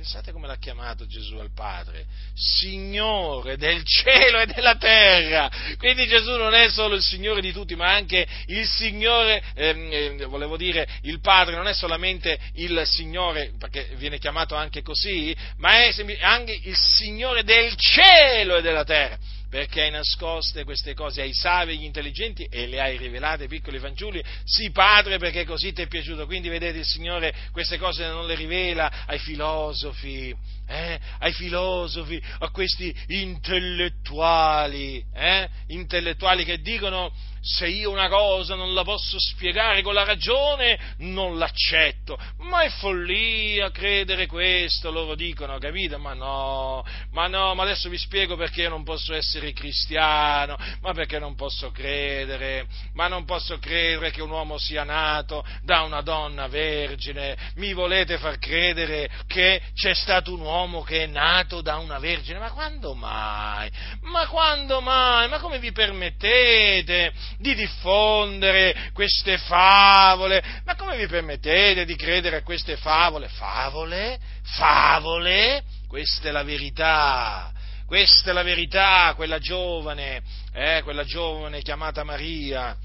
Pensate come l'ha chiamato Gesù al Padre, Signore del cielo e della terra. Quindi Gesù non è solo il Signore di tutti, ma anche il Signore, ehm, eh, volevo dire, il Padre non è solamente il Signore, perché viene chiamato anche così, ma è anche il Signore del cielo e della terra perché hai nascoste queste cose ai savi e agli intelligenti e le hai rivelate ai piccoli fanciulli? Sì, Padre, perché così ti è piaciuto. Quindi vedete, il Signore queste cose non le rivela ai filosofi, eh? ai filosofi, a questi intellettuali, eh? intellettuali che dicono se io una cosa non la posso spiegare con la ragione, non l'accetto. Ma è follia credere questo, loro dicono, capito? Ma no, ma no, ma adesso vi spiego perché io non posso essere cristiano, ma perché non posso credere, ma non posso credere che un uomo sia nato da una donna vergine. Mi volete far credere che c'è stato un uomo che è nato da una vergine? Ma quando mai? Ma quando mai? Ma come vi permettete? Di diffondere queste favole. Ma come vi permettete di credere a queste favole? Favole? Favole? Questa è la verità. Questa è la verità, quella giovane, eh, quella giovane chiamata Maria,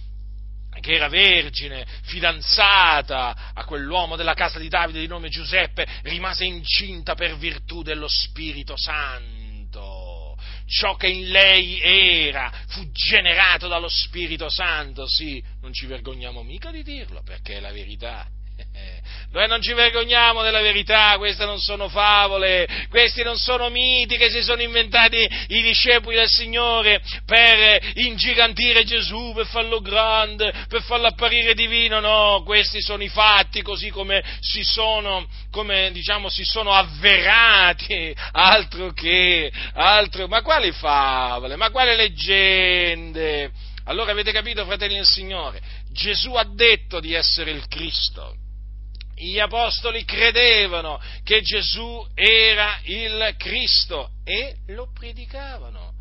che era vergine, fidanzata a quell'uomo della casa di Davide di nome Giuseppe, rimase incinta per virtù dello Spirito Santo ciò che in lei era, fu generato dallo Spirito Santo, sì, non ci vergogniamo mica di dirlo, perché è la verità. Noi non ci vergogniamo della verità, queste non sono favole, questi non sono miti che si sono inventati i discepoli del Signore per ingigantire Gesù, per farlo grande, per farlo apparire divino, no, questi sono i fatti così come si sono, come diciamo, si sono avverati, altro che, altro, ma quali favole, ma quali leggende? Allora avete capito, fratelli del Signore? Gesù ha detto di essere il Cristo gli apostoli credevano che Gesù era il Cristo e lo predicavano.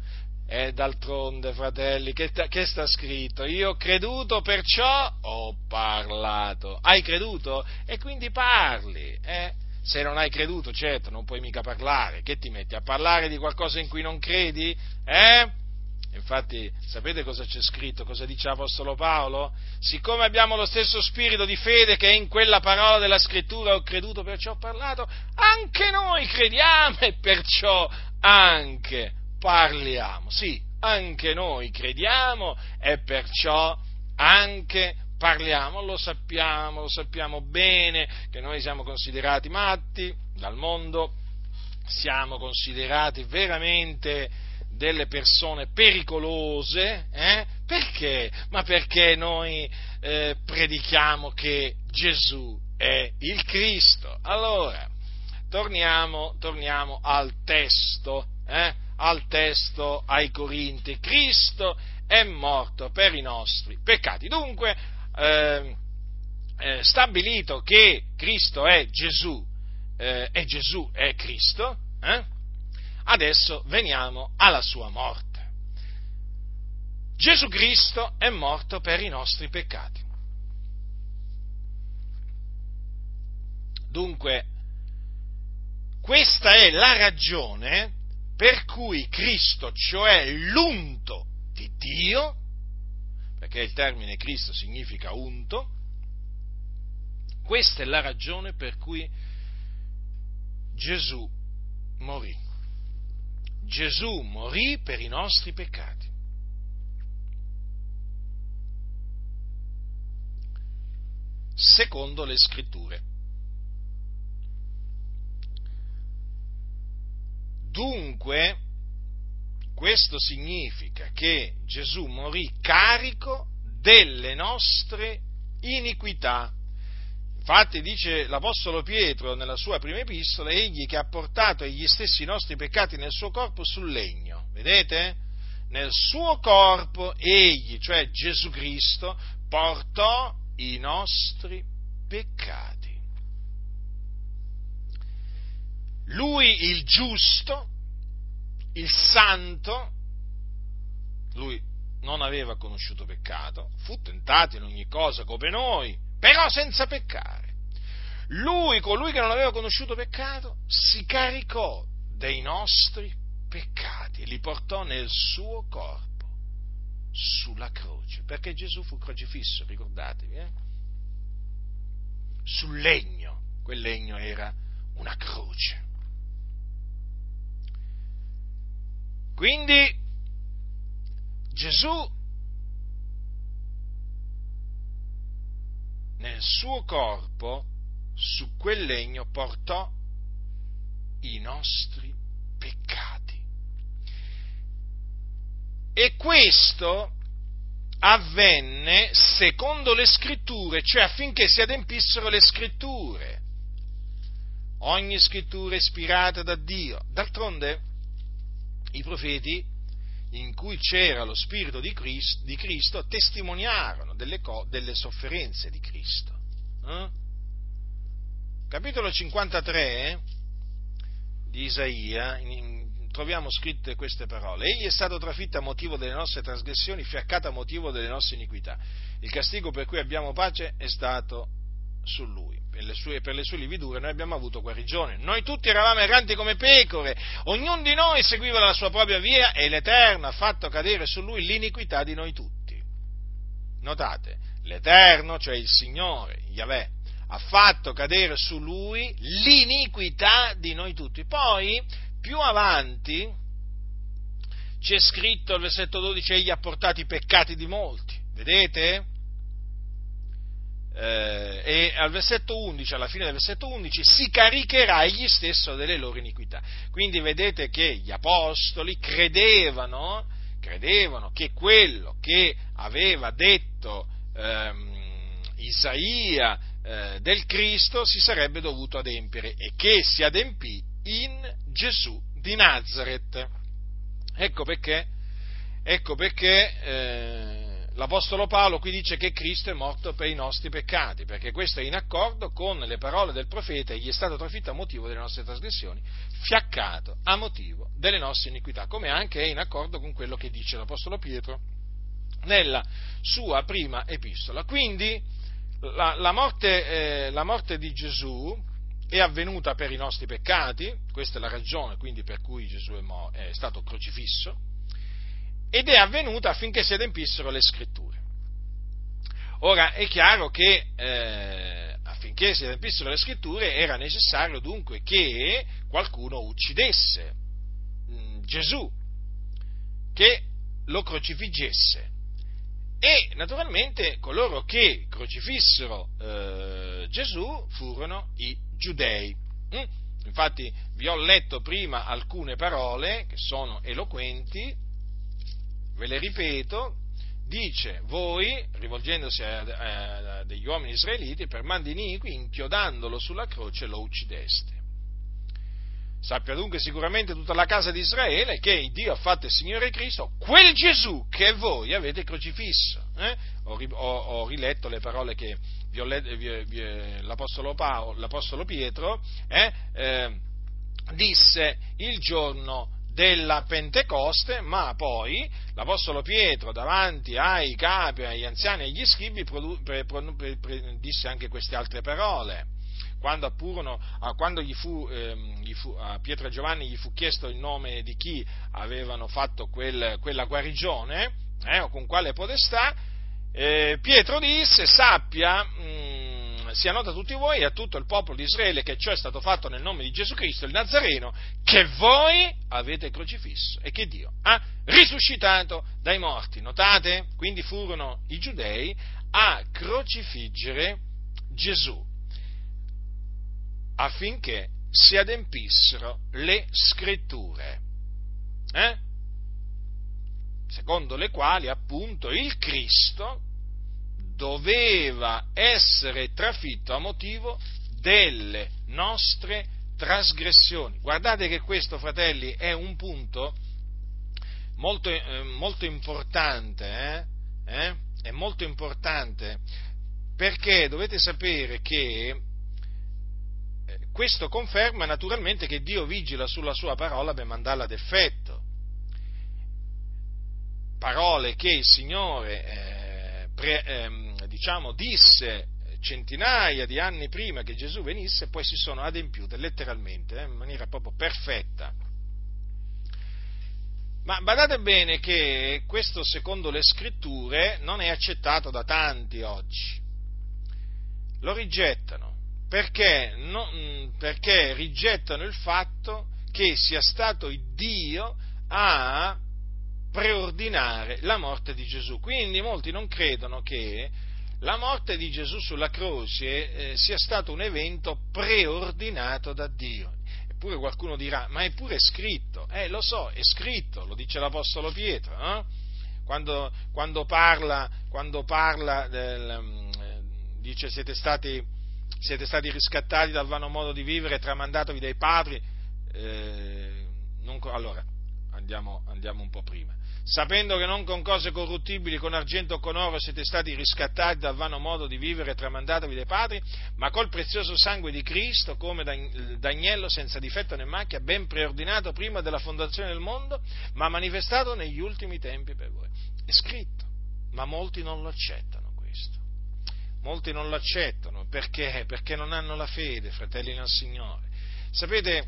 E d'altronde, fratelli, che, che, sta scritto? Io ho creduto, perciò ho parlato. Hai creduto? E quindi parli. Eh? Se non hai creduto, certo, non puoi mica parlare. Che ti metti a parlare di qualcosa in cui non credi? Eh? Infatti, sapete cosa c'è scritto? Cosa dice l'Apostolo Paolo? Siccome abbiamo lo stesso spirito di fede che è in quella parola della scrittura ho creduto, perciò ho parlato, anche noi crediamo e perciò anche parliamo. Sì, anche noi crediamo e perciò anche parliamo. Lo sappiamo, lo sappiamo bene che noi siamo considerati matti dal mondo, siamo considerati veramente delle persone pericolose, eh? perché? Ma perché noi eh, predichiamo che Gesù è il Cristo. Allora, torniamo, torniamo al testo, eh? al testo ai Corinti. Cristo è morto per i nostri peccati. Dunque, eh, eh, stabilito che Cristo è Gesù, eh, e Gesù è Cristo, eh? Adesso veniamo alla sua morte. Gesù Cristo è morto per i nostri peccati. Dunque, questa è la ragione per cui Cristo, cioè l'unto di Dio, perché il termine Cristo significa unto, questa è la ragione per cui Gesù morì. Gesù morì per i nostri peccati. Secondo le scritture. Dunque, questo significa che Gesù morì carico delle nostre iniquità Infatti dice l'Apostolo Pietro nella sua prima epistola, egli che ha portato gli stessi nostri peccati nel suo corpo sul legno, vedete? Nel suo corpo egli, cioè Gesù Cristo, portò i nostri peccati. Lui il giusto, il santo, lui non aveva conosciuto peccato, fu tentato in ogni cosa come noi, però senza peccare. Lui, colui che non aveva conosciuto peccato, si caricò dei nostri peccati e li portò nel suo corpo, sulla croce, perché Gesù fu crocifisso, ricordatevi, eh? sul legno, quel legno era una croce. Quindi Gesù nel suo corpo, su quel legno, portò i nostri peccati. E questo avvenne secondo le scritture, cioè affinché si adempissero le scritture. Ogni scrittura è ispirata da Dio. D'altronde i profeti in cui c'era lo Spirito di Cristo, di Cristo testimoniarono delle, co- delle, sofferenze di Cristo. Eh? Capitolo 53 di Isaia, in, in, troviamo scritte queste parole. Egli è stato trafitto a motivo delle nostre trasgressioni, fiaccato a motivo delle nostre iniquità. Il castigo per cui abbiamo pace è stato su lui per le, sue, per le sue lividure noi abbiamo avuto guarigione. Noi tutti eravamo erranti come pecore, ognuno di noi seguiva la sua propria via e l'Eterno ha fatto cadere su lui l'iniquità di noi tutti. Notate, l'Eterno, cioè il Signore, Yahweh, ha fatto cadere su lui l'iniquità di noi tutti. Poi, più avanti, c'è scritto al versetto 12, egli ha portato i peccati di molti. Vedete? Eh, e al versetto 11, alla fine del versetto 11, si caricherà egli stesso delle loro iniquità. Quindi vedete che gli apostoli credevano, credevano che quello che aveva detto ehm, Isaia eh, del Cristo si sarebbe dovuto adempiere e che si adempì in Gesù di Nazareth. Ecco perché, ecco perché eh, l'Apostolo Paolo qui dice che Cristo è morto per i nostri peccati, perché questo è in accordo con le parole del profeta, egli è stato trafitto a motivo delle nostre trasgressioni, fiaccato a motivo delle nostre iniquità, come anche è in accordo con quello che dice l'Apostolo Pietro nella sua prima epistola. Quindi la, la, morte, eh, la morte di Gesù è avvenuta per i nostri peccati, questa è la ragione quindi per cui Gesù è, mo- è stato crocifisso, ed è avvenuta affinché si adempissero le scritture. Ora è chiaro che eh, affinché si adempissero le scritture era necessario dunque che qualcuno uccidesse mm, Gesù, che lo crocifiggesse. E naturalmente coloro che crocifissero eh, Gesù furono i giudei. Mm? Infatti vi ho letto prima alcune parole che sono eloquenti, ve le ripeto, dice voi, rivolgendosi a, a, degli uomini israeliti, per mandi iniqui, inchiodandolo sulla croce lo uccideste. Sappia dunque sicuramente tutta la casa di Israele che Dio ha fatto il Signore Cristo, quel Gesù che voi avete crocifisso. Eh? Ho, ho, ho, riletto le parole che vi ho letto, vi, vi, l'Apostolo, Paolo, l'Apostolo Pietro eh, eh, disse il giorno della Pentecoste, ma poi l'Apostolo Pietro davanti ai capi, agli anziani e agli scribi disse anche queste altre parole. Quando, appurono, quando gli fu, eh, gli fu, a Pietro e Giovanni gli fu chiesto il nome di chi avevano fatto quel, quella guarigione, eh, o con quale potestà, eh, Pietro disse, sappia, mh, mm, sia nota a tutti voi e a tutto il popolo di Israele che ciò è stato fatto nel nome di Gesù Cristo, il Nazareno, che voi avete crocifisso e che Dio ha risuscitato dai morti. Notate? Quindi furono i giudei a crocifiggere Gesù affinché si adempissero le scritture, eh? secondo le quali appunto il Cristo doveva essere trafitto a motivo delle nostre trasgressioni. Guardate che questo, fratelli, è un punto molto, eh, molto importante, eh? Eh? è molto importante perché dovete sapere che questo conferma naturalmente che Dio vigila sulla sua parola per mandarla ad effetto. Parole che il Signore eh, pre, eh, diciamo, disse centinaia di anni prima che Gesù venisse, poi si sono adempiute letteralmente, eh, in maniera proprio perfetta. Ma badate bene che questo, secondo le scritture, non è accettato da tanti oggi. Lo rigettano perché, no, mm, perché rigettano il fatto che sia stato Dio a preordinare la morte di Gesù. Quindi molti non credono che la morte di Gesù sulla croce eh, sia stato un evento preordinato da Dio. Eppure qualcuno dirà, ma è pure scritto. Eh, lo so, è scritto, lo dice l'Apostolo Pietro, eh? quando, quando, parla, quando parla del, mm, dice siete stati siete stati riscattati dal vano modo di vivere tramandatovi dai padri. Eh, non, allora, andiamo, andiamo un po' prima. Sapendo che non con cose corruttibili, con argento o con oro siete stati riscattati dal vano modo di vivere tramandatovi dai padri, ma col prezioso sangue di Cristo, come d'agnello senza difetto né macchia, ben preordinato prima della fondazione del mondo, ma manifestato negli ultimi tempi per voi. È scritto, ma molti non lo accettano molti non lo accettano, perché? Perché non hanno la fede, fratelli nel Signore. Sapete,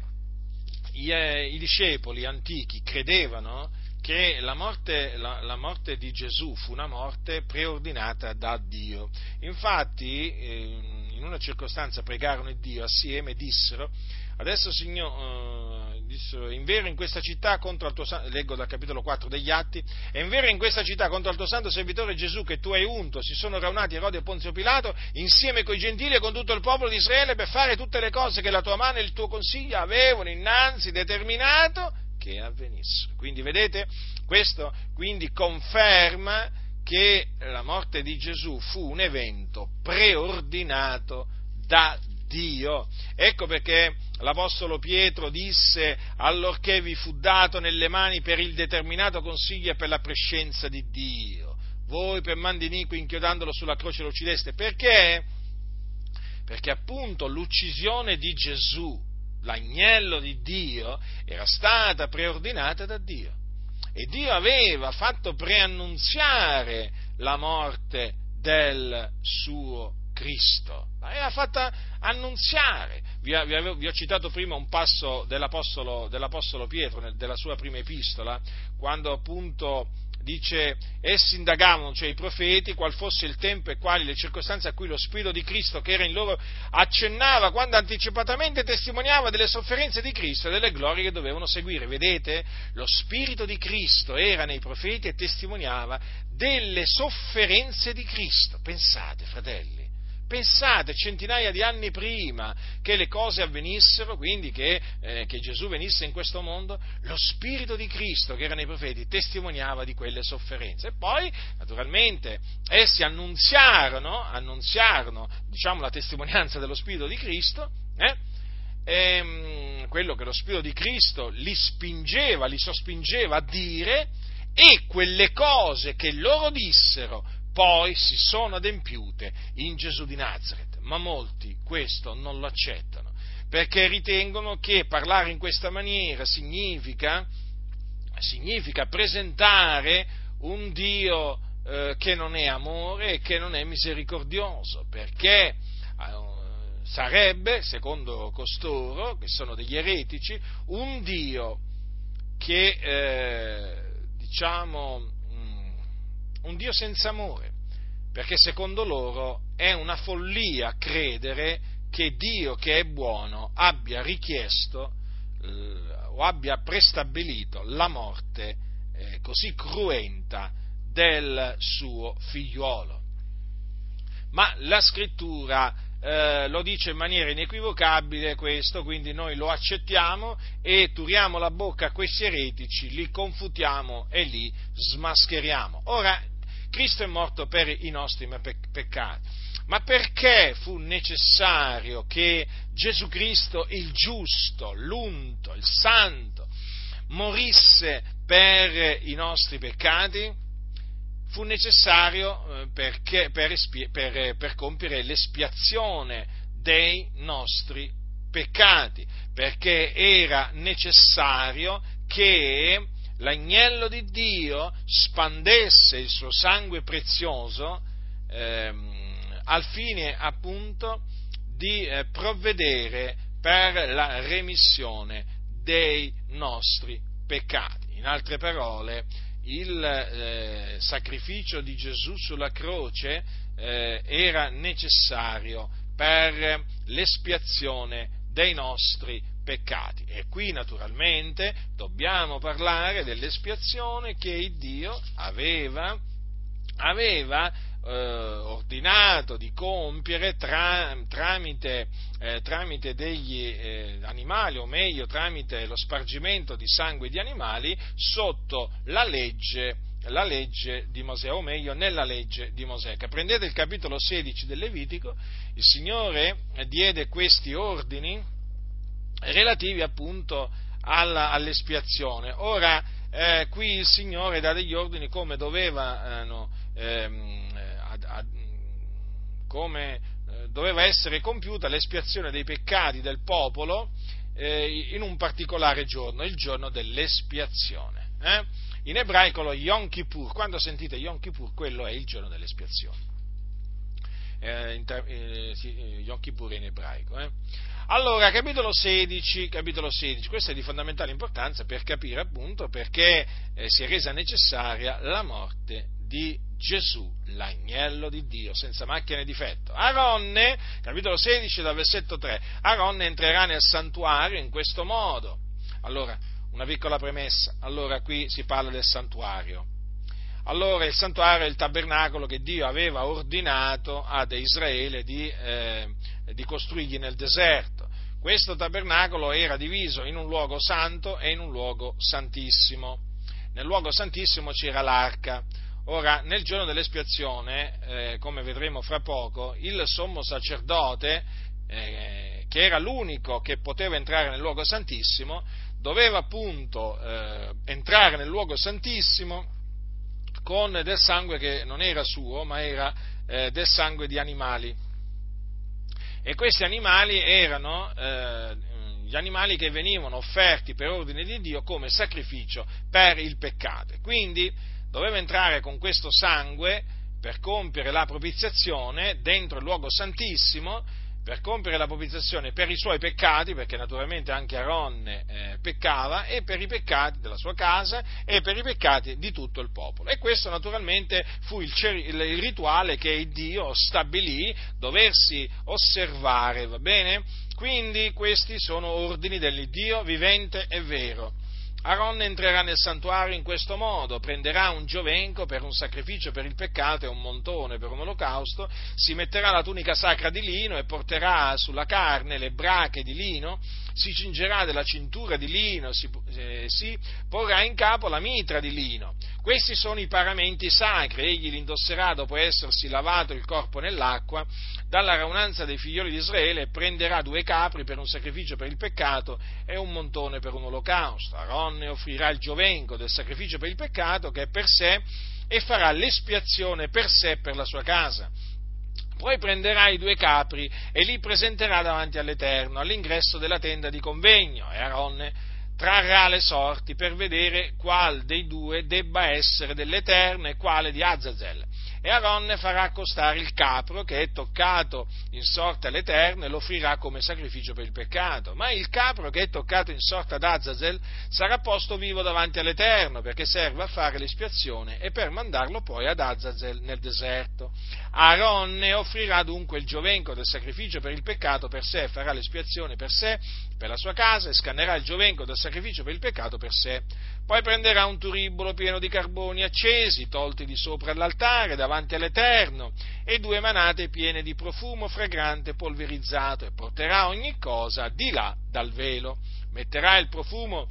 i, eh, i discepoli antichi credevano che la morte, la, la morte, di Gesù fu una morte preordinata da Dio. Infatti, eh, in una circostanza pregarono Dio assieme e dissero, adesso Signore, eh, dissero, in vero in questa città contro il tuo santo, leggo dal capitolo 4 degli Atti, e in vero in questa città contro il tuo santo servitore Gesù che tu hai unto, si sono raunati Erode e Ponzio Pilato insieme con i gentili e con tutto il popolo di Israele per fare tutte le cose che la tua mano e il tuo consiglio avevano innanzi determinato che avvenissero. Quindi vedete, questo quindi conferma che la morte di Gesù fu un evento preordinato da Dio. Ecco perché l'Apostolo Pietro disse allorché vi fu dato nelle mani per il determinato consiglio e per la prescenza di Dio. Voi per mandi iniqui inchiodandolo sulla croce lo uccideste. Perché? Perché appunto l'uccisione di Gesù, l'agnello di Dio, era stata preordinata da Dio. E Dio aveva fatto preannunziare la morte del suo Cristo, l'aveva fatta annunziare. Vi, vi, vi, ho citato prima un passo dell'Apostolo, dell'Apostolo Pietro, nel, della sua prima epistola, quando appunto dice, essi indagavano, cioè i profeti, qual fosse il tempo e quali le circostanze a cui lo Spirito di Cristo che era in loro accennava quando anticipatamente testimoniava delle sofferenze di Cristo e delle glorie che dovevano seguire. Vedete? Lo Spirito di Cristo era nei profeti e testimoniava delle sofferenze di Cristo. Pensate, fratelli Pensate centinaia di anni prima che le cose avvenissero, quindi che, eh, che, Gesù venisse in questo mondo, lo Spirito di Cristo che era nei profeti testimoniava di quelle sofferenze. E poi, naturalmente, essi annunziarono, annunziarono diciamo, la testimonianza dello Spirito di Cristo, eh? e, ehm, quello che lo Spirito di Cristo li spingeva, li sospingeva a dire, e quelle cose che loro dissero poi si sono adempiute in Gesù di Nazareth, ma molti questo non lo accettano, perché ritengono che parlare in questa maniera significa, significa presentare un Dio eh, che non è amore e che non è misericordioso, perché eh, sarebbe, secondo costoro, che sono degli eretici, un Dio che, eh, diciamo, un Dio senza amore, perché secondo loro è una follia credere che Dio che è buono abbia richiesto eh, o abbia prestabilito la morte eh, così cruenta del suo figliuolo. Ma la scrittura eh, lo dice in maniera inequivocabile questo, quindi noi lo accettiamo e turiamo la bocca a questi eretici, li confutiamo e li smascheriamo. Ora, Cristo è morto per i nostri peccati. Ma perché fu necessario che Gesù Cristo, il giusto, l'unto, il santo, morisse per i nostri peccati? Fu necessario eh, perché, per, per, per compiere l'espiazione dei nostri peccati, perché era necessario che l'agnello di Dio spandesse il suo sangue prezioso ehm, al fine appunto di eh, provvedere per la remissione dei nostri peccati. In altre parole, il eh, sacrificio di Gesù sulla croce eh, era necessario per l'espiazione dei nostri peccati. E qui naturalmente dobbiamo parlare dell'espiazione che Dio aveva, aveva eh, ordinato di compiere tra, tramite, eh, tramite, degli eh, animali, o meglio tramite lo spargimento di sangue di animali sotto la legge la legge di Mosè, o meglio nella legge di Mosè. Prendete il capitolo 16 del Levitico, il Signore diede questi ordini relativi appunto alla, all'espiazione. Ora, eh, qui il Signore dà degli ordini come doveva, eh, no, ehm, ad, ad, come eh, doveva essere compiuta l'espiazione dei peccati del popolo eh, in un particolare giorno, il giorno dell'espiazione. Eh. In ebraico lo Yom Kippur, quando sentite Yom Kippur, quello è il giorno dell'espiazione. Eh, Yom Kippur in ebraico. Allora, capitolo 16, capitolo 16, questo è di fondamentale importanza per capire appunto perché eh, si è resa necessaria la morte di Gesù, l'agnello di Dio, senza macchia né difetto. Aronne, capitolo 16, dal versetto 3, Aronne entrerà nel santuario in questo modo. Allora, una piccola premessa, allora qui si parla del santuario. Allora il santuario è il tabernacolo che Dio aveva ordinato ad Israele di, eh, di costruirgli nel deserto. Questo tabernacolo era diviso in un luogo santo e in un luogo santissimo. Nel luogo santissimo c'era l'arca. Ora, nel giorno dell'espiazione, eh, come vedremo fra poco, il sommo sacerdote, eh, che era l'unico che poteva entrare nel luogo santissimo, doveva appunto eh, entrare nel luogo santissimo con del sangue che non era suo, ma era eh, del sangue di animali e questi animali erano eh, gli animali che venivano offerti per ordine di Dio come sacrificio per il peccato. Quindi doveva entrare con questo sangue per compiere la propiziazione dentro il luogo santissimo per compiere la propiziazione per i suoi peccati, perché naturalmente anche Aronne eh, peccava, e per i peccati della sua casa e per i peccati di tutto il popolo. E questo naturalmente fu il, il, il rituale che Dio stabilì doversi osservare, va bene? Quindi questi sono ordini dell'Iddio vivente e vero. Aaron entrerà nel santuario in questo modo, prenderà un giovenco per un sacrificio per il peccato e un montone per un olocausto, si metterà la tunica sacra di lino e porterà sulla carne le brache di lino, si cingerà della cintura di lino, si, eh, si porrà in capo la mitra di lino. Questi sono i paramenti sacri, egli li indosserà dopo essersi lavato il corpo nell'acqua, dalla raunanza dei figlioli di Israele prenderà due capri per un sacrificio per il peccato e un montone per un olocausto. Aaron offrirà il giovenco del sacrificio per il peccato che è per sé e farà l'espiazione per sé e per la sua casa. Poi prenderà i due capri e li presenterà davanti all'Eterno, all'ingresso della tenda di convegno, e Aaron trarrà le sorti per vedere qual dei due debba essere dell'Eterno e quale di Azazel e Aaron farà accostare il capro che è toccato in sorte all'Eterno e lo offrirà come sacrificio per il peccato. Ma il capro che è toccato in sorte ad Azazel sarà posto vivo davanti all'Eterno perché serve a fare l'espiazione e per mandarlo poi ad Azazel nel deserto. Aaron offrirà dunque il giovenco del sacrificio per il peccato per sé, farà l'espiazione per sé, per la sua casa e scannerà il giovenco del sacrificio per il peccato per sé. Poi prenderà un turibolo pieno di carboni accesi, tolti di sopra l'altare, davanti all'Eterno, e due manate piene di profumo fragrante polverizzato, e porterà ogni cosa di là dal velo. Metterà il profumo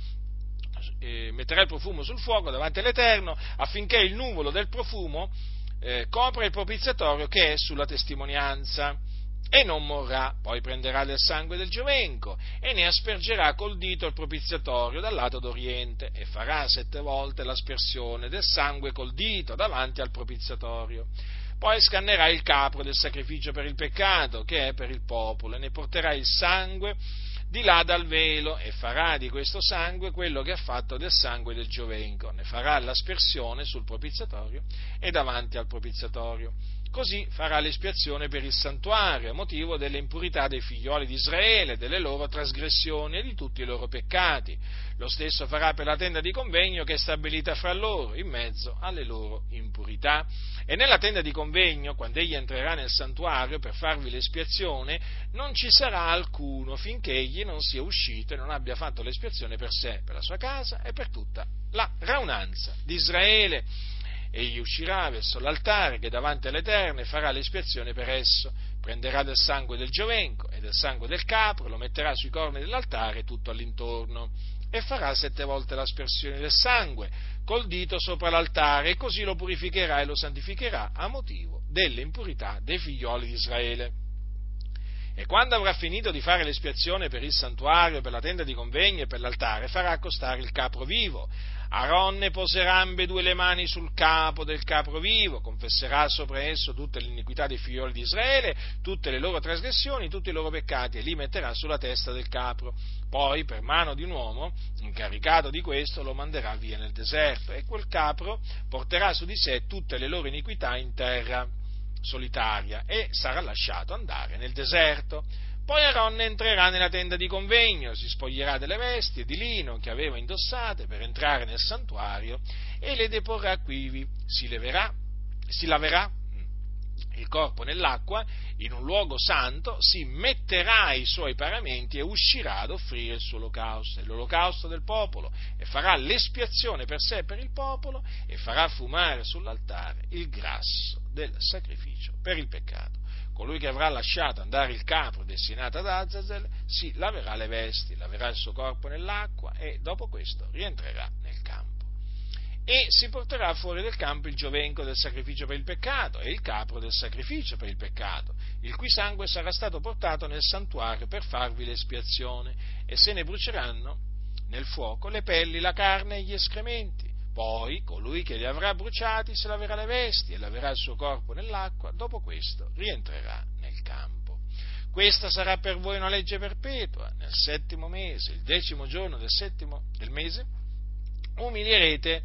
eh, metterà il profumo sul fuoco davanti all'Eterno affinché il nuvolo del profumo eh, copra il propiziatorio che è sulla testimonianza e non morrà, poi prenderà del sangue del giovenco e ne aspergerà col dito il propiziatorio dal lato d'oriente e farà sette volte l'aspersione del sangue col dito davanti al propiziatorio. Poi scannerà il capro del sacrificio per il peccato, che è per il popolo, e ne porterà il sangue di là dal velo e farà di questo sangue quello che ha fatto del sangue del giovenco, ne farà l'aspersione sul propiziatorio e davanti al propiziatorio Così farà l'espiazione per il santuario, motivo delle impurità dei figlioli di Israele, delle loro trasgressioni e di tutti i loro peccati. Lo stesso farà per la tenda di convegno che è stabilita fra loro, in mezzo alle loro impurità. E nella tenda di convegno, quando egli entrerà nel santuario per farvi l'espiazione, non ci sarà alcuno finché egli non sia uscito e non abbia fatto l'espiazione per sé, per la sua casa e per tutta la raunanza di Israele egli uscirà verso l'altare che è davanti all'Eterno e farà l'espiazione per esso, prenderà del sangue del giovenco e del sangue del capro, lo metterà sui corni dell'altare tutto all'intorno e farà sette volte l'aspersione del sangue col dito sopra l'altare e così lo purificherà e lo santificherà a motivo delle impurità dei figlioli di Israele. E quando avrà finito di fare l'espiazione per il santuario, per la tenda di convegno e per l'altare, farà accostare il capro vivo, Aaron poserà ambedue le mani sul capo del capro vivo, confesserà sopra esso tutte le iniquità dei figlioli di Israele, tutte le loro trasgressioni, tutti i loro peccati, e li metterà sulla testa del capro. Poi, per mano di un uomo, incaricato di questo, lo manderà via nel deserto, e quel capro porterà su di sé tutte le loro iniquità in terra solitaria, e sarà lasciato andare nel deserto. Poi Aaron entrerà nella tenda di convegno, si spoglierà delle vesti di lino che aveva indossate per entrare nel santuario e le deporrà quivi, si leverà, si laverà il corpo nell'acqua in un luogo santo, si metterà i suoi paramenti e uscirà ad offrire il suo olocausto, l'olocausto del popolo, e farà l'espiazione per sé e per il popolo e farà fumare sull'altare il grasso del sacrificio per il peccato colui che avrà lasciato andare il capro destinato ad Azazel si laverà le vesti, laverà il suo corpo nell'acqua e dopo questo rientrerà nel campo. E si porterà fuori del campo il giovenco del sacrificio per il peccato e il capro del sacrificio per il peccato, il cui sangue sarà stato portato nel santuario per farvi l'espiazione, e se ne bruceranno nel fuoco le pelli, la carne e gli escrementi poi colui che li avrà bruciati se laverà le vesti e laverà il suo corpo nell'acqua, dopo questo rientrerà nel campo. Questa sarà per voi una legge perpetua. Nel settimo mese, il decimo giorno del settimo del mese, umilierete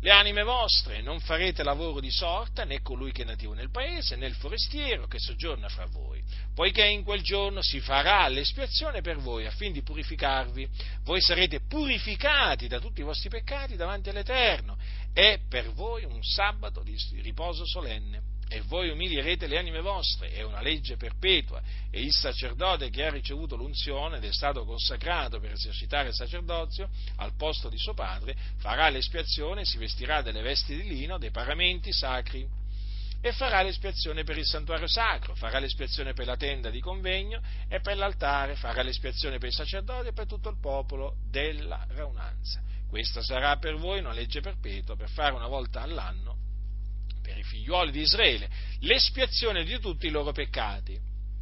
le anime vostre, non farete lavoro di sorta né colui che è nativo nel paese, né il forestiero che soggiorna fra voi, poiché in quel giorno si farà l'espiazione per voi affin di purificarvi. Voi sarete purificati da tutti i vostri peccati davanti all'Eterno. È per voi un sabato di riposo solenne e voi umilierete le anime vostre, è una legge perpetua, e il sacerdote che ha ricevuto l'unzione ed è stato consacrato per esercitare il sacerdozio al posto di suo padre, farà l'espiazione, si vestirà delle vesti di lino, dei paramenti sacri, e farà l'espiazione per il santuario sacro, farà l'espiazione per la tenda di convegno e per l'altare, farà l'espiazione per i sacerdoti e per tutto il popolo della raunanza. Questa sarà per voi una legge perpetua per fare una volta all'anno per i figliuoli di Israele l'espiazione di tutti i loro peccati.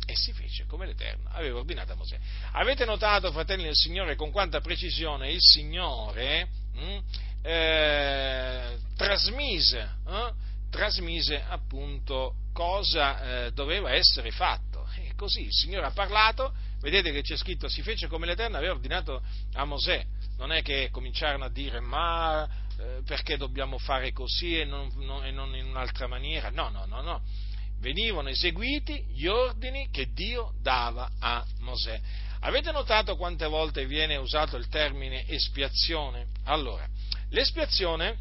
E si fece come l'Eterno aveva ordinato a Mosè. Avete notato, fratelli del Signore, con quanta precisione il Signore mh, hm, eh, trasmise, eh, trasmise appunto cosa eh, doveva essere fatto. E così il Signore ha parlato, vedete che c'è scritto, si fece come l'Eterno aveva ordinato a Mosè. Non è che cominciarono a dire, ma eh, perché dobbiamo fare così e non, non, e non in un'altra maniera. No, no, no, no. Venivano eseguiti gli ordini che Dio dava a Mosè. Avete notato quante volte viene usato il termine espiazione? Allora, l'espiazione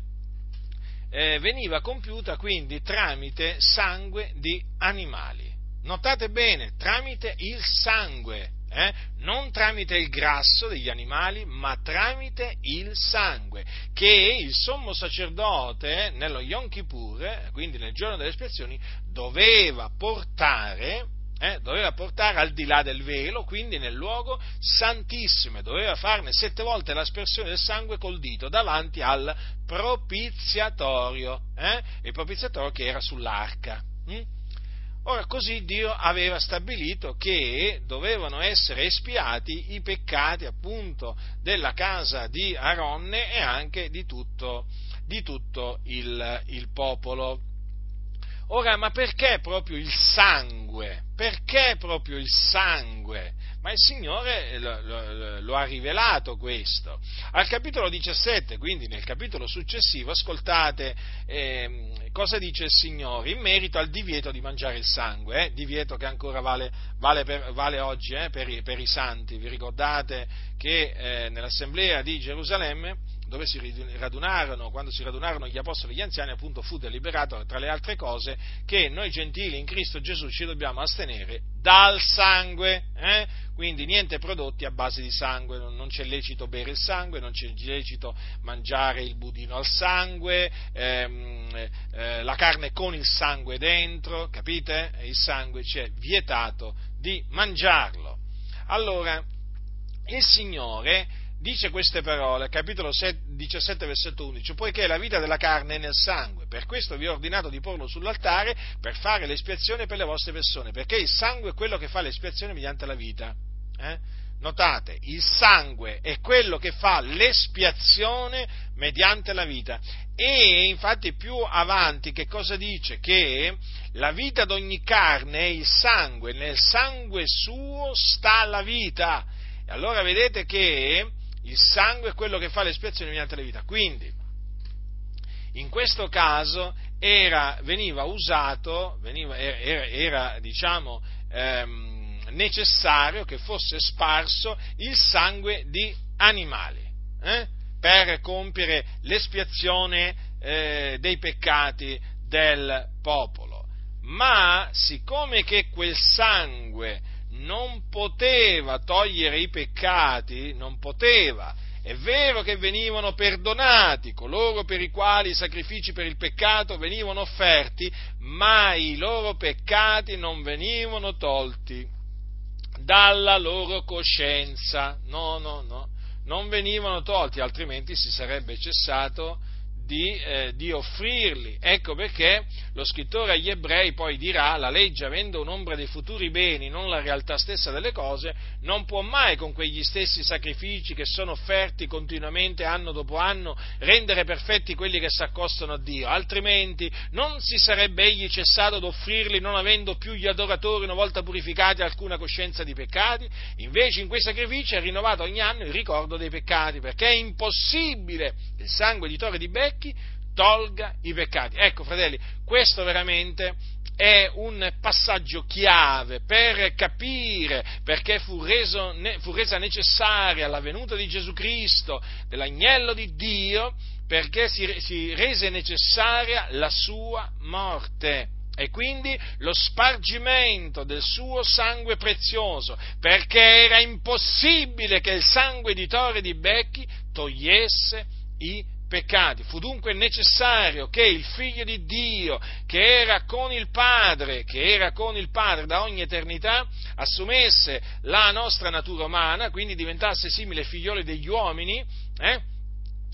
eh, veniva compiuta quindi tramite sangue di animali. Notate bene, tramite il sangue eh? non tramite il grasso degli animali, ma tramite il sangue, che il sommo sacerdote nello Yom Kippur, quindi nel giorno delle espiazioni, doveva portare, eh, doveva portare al di là del velo, quindi nel luogo santissimo, doveva farne sette volte l'aspersione del sangue col dito davanti al propiziatorio, eh? il propiziatorio che era sull'arca. Hm? Ora, così Dio aveva stabilito che dovevano essere espiati i peccati appunto della casa di Aronne e anche di tutto, di tutto il, il popolo. Ora, ma perché proprio il sangue? Perché proprio il sangue? Ma il Signore lo, lo, lo, ha rivelato questo. Al capitolo 17, quindi nel capitolo successivo, ascoltate eh, cosa dice il Signore in merito al divieto di mangiare il sangue, eh? divieto che ancora vale, vale, per, vale oggi eh? per, i, per, i, santi. Vi ricordate che eh, nell'assemblea di Gerusalemme, dove si radunarono, quando si radunarono gli apostoli e gli anziani, appunto fu deliberato, tra le altre cose, che noi gentili in Cristo Gesù ci dobbiamo astenere dal sangue, eh? quindi niente prodotti a base di sangue, non c'è lecito bere il sangue, non c'è lecito mangiare il budino al sangue, ehm, eh, la carne con il sangue dentro, capite? Il sangue ci è vietato di mangiarlo. Allora, il Signore dice queste parole, capitolo 17, versetto 11, poiché la vita della carne è nel sangue, per questo vi ho ordinato di porlo sull'altare per fare l'espiazione per le vostre persone, perché il sangue è quello che fa l'espiazione mediante la vita. Eh? Notate, il sangue è quello che fa l'espiazione mediante la vita. E infatti più avanti che cosa dice? Che la vita d'ogni carne è il sangue, nel sangue suo sta la vita. E allora vedete che il sangue è quello che fa l'espiazione mediante la vita. Quindi, in questo caso era, veniva usato, veniva, era, era, diciamo, ehm, necessario che fosse sparso il sangue di animali eh, per compiere l'espiazione eh, dei peccati del popolo. Ma siccome che quel sangue non poteva togliere i peccati, non poteva. È vero che venivano perdonati coloro per i quali i sacrifici per il peccato venivano offerti, ma i loro peccati non venivano tolti dalla loro coscienza. No, no, no, non venivano tolti, altrimenti si sarebbe cessato di, eh, di, offrirli. Ecco perché lo scrittore agli ebrei poi dirà la legge avendo un'ombra dei futuri beni, non la realtà stessa delle cose, non può mai con quegli stessi sacrifici che sono offerti continuamente anno dopo anno rendere perfetti quelli che si accostano a Dio, altrimenti non si sarebbe egli cessato ad offrirli non avendo più gli adoratori una volta purificati alcuna coscienza di peccati, invece in quei sacrifici è rinnovato ogni anno il ricordo dei peccati, perché è impossibile il sangue di torre di becchi tolga i peccati. Ecco, fratelli, questo veramente è un passaggio chiave per capire perché fu, reso, fu resa necessaria la venuta di Gesù Cristo, dell'agnello di Dio, perché si, si rese necessaria la sua morte e quindi lo spargimento del suo sangue prezioso, perché era impossibile che il sangue di Tore di Becchi togliesse i peccati. Fu dunque necessario che il figlio di Dio, che era con il Padre, che era con il Padre da ogni eternità, assumesse la nostra natura umana, quindi diventasse simile ai figlioli degli uomini, eh,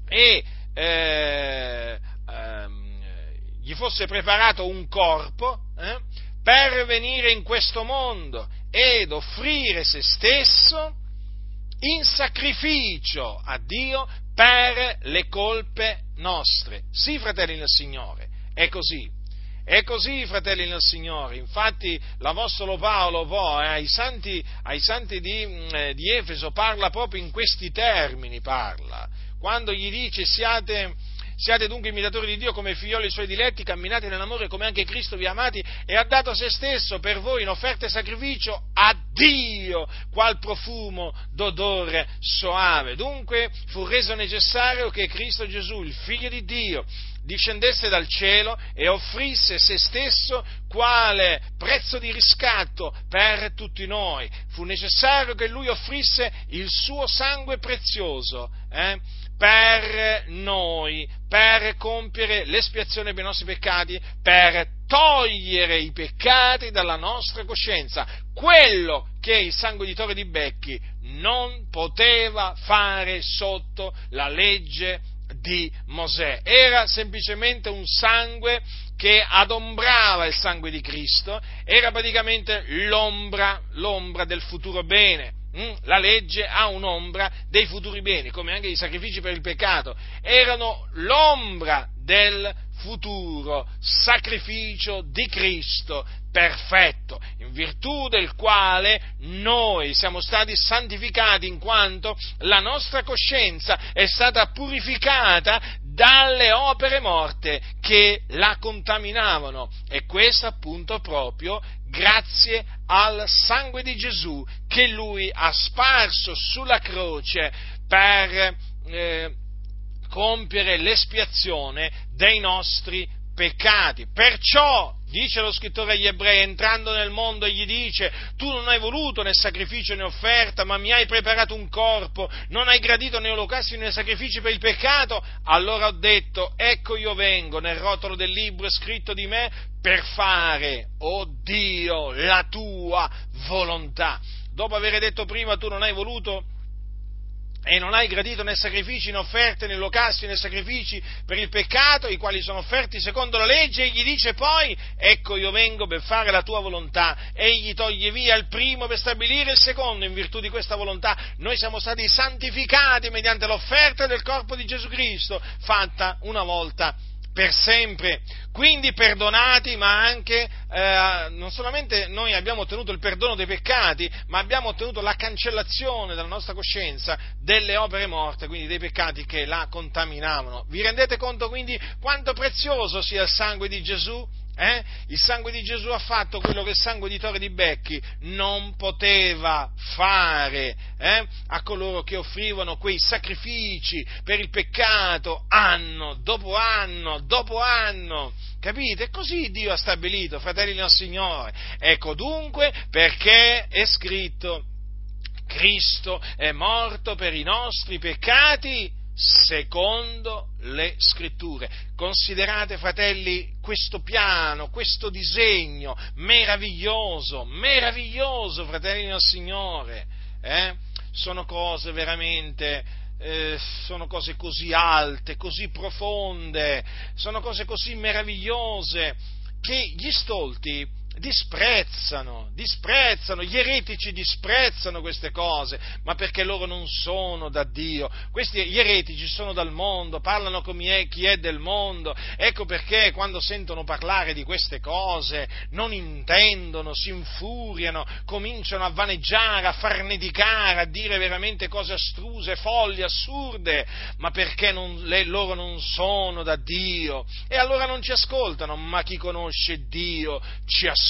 e eh, ehm, gli fosse preparato un corpo eh, per venire in questo mondo ed offrire se stesso in sacrificio a Dio per le colpe nostre. Sì, fratelli nel Signore, è così. È così, fratelli nel Signore. Infatti, l'Apostolo Paolo poi ai santi, ai santi di, mm, eh, di, Efeso parla proprio in questi termini, parla. Quando gli dice siate, Siate dunque imitatori di Dio come figlioli suoi diletti, camminate nell'amore come anche Cristo vi ha amati e ha dato se stesso per voi in offerta e sacrificio a Dio, qual profumo d'odore soave. Dunque fu reso necessario che Cristo Gesù, il figlio di Dio, discendesse dal cielo e offrisse se stesso quale prezzo di riscatto per tutti noi. Fu necessario che lui offrisse il suo sangue prezioso eh, per noi, per compiere l'espiazione dei nostri peccati, per togliere i peccati dalla nostra coscienza, quello che il Torre di Becchi non poteva fare sotto la legge di Mosè, era semplicemente un sangue che adombrava il sangue di Cristo, era praticamente l'ombra, l'ombra del futuro bene. Mm? La legge ha un'ombra dei futuri beni, come anche i sacrifici per il peccato, erano l'ombra del futuro sacrificio di Cristo perfetto, in virtù del quale noi siamo stati santificati in quanto la nostra coscienza è stata purificata dalle opere morte che la contaminavano e questo appunto proprio grazie al sangue di Gesù che lui ha sparso sulla croce per eh, compiere l'espiazione dei nostri peccati. Perciò, dice lo scrittore agli ebrei, entrando nel mondo, egli dice, tu non hai voluto né sacrificio né offerta, ma mi hai preparato un corpo, non hai gradito né olocausti né sacrifici per il peccato, allora ho detto, ecco io vengo, nel rotolo del libro scritto di me, per fare, oh Dio, la tua volontà. Dopo aver detto prima, tu non hai voluto e non hai gradito né sacrifici né offerte né olocasti né sacrifici per il peccato, i quali sono offerti secondo la legge, egli dice poi, ecco io vengo per fare la tua volontà, egli toglie via il primo per stabilire il secondo, in virtù di questa volontà. Noi siamo stati santificati mediante l'offerta del corpo di Gesù Cristo, fatta una volta per sempre. Quindi perdonati, ma anche, eh, non solamente noi abbiamo ottenuto il perdono dei peccati, ma abbiamo ottenuto la cancellazione dalla nostra coscienza delle opere morte, quindi dei peccati che la contaminavano. Vi rendete conto quindi quanto prezioso sia il sangue di Gesù? Eh? Il sangue di Gesù ha fatto quello che il sangue di Torre di Becchi non poteva fare eh? a coloro che offrivano quei sacrifici per il peccato anno dopo anno dopo anno. Capite? Così Dio ha stabilito, fratelli del Signore. Ecco dunque perché è scritto Cristo è morto per i nostri peccati secondo le scritture. Considerate, fratelli, questo piano, questo disegno meraviglioso, meraviglioso, fratelli del Signore. Eh? Sono cose veramente, eh, sono cose così alte, così profonde, sono cose così meravigliose che gli stolti disprezzano, disprezzano, gli eretici disprezzano queste cose, ma perché loro non sono da Dio. Questi, gli eretici sono dal mondo, parlano come chi è del mondo, ecco perché quando sentono parlare di queste cose non intendono, si infuriano, cominciano a vaneggiare, a farneticare, a dire veramente cose astruse, folli, assurde, ma perché non, le, loro non sono da Dio. E allora non ci ascoltano, ma chi conosce Dio ci ascolta,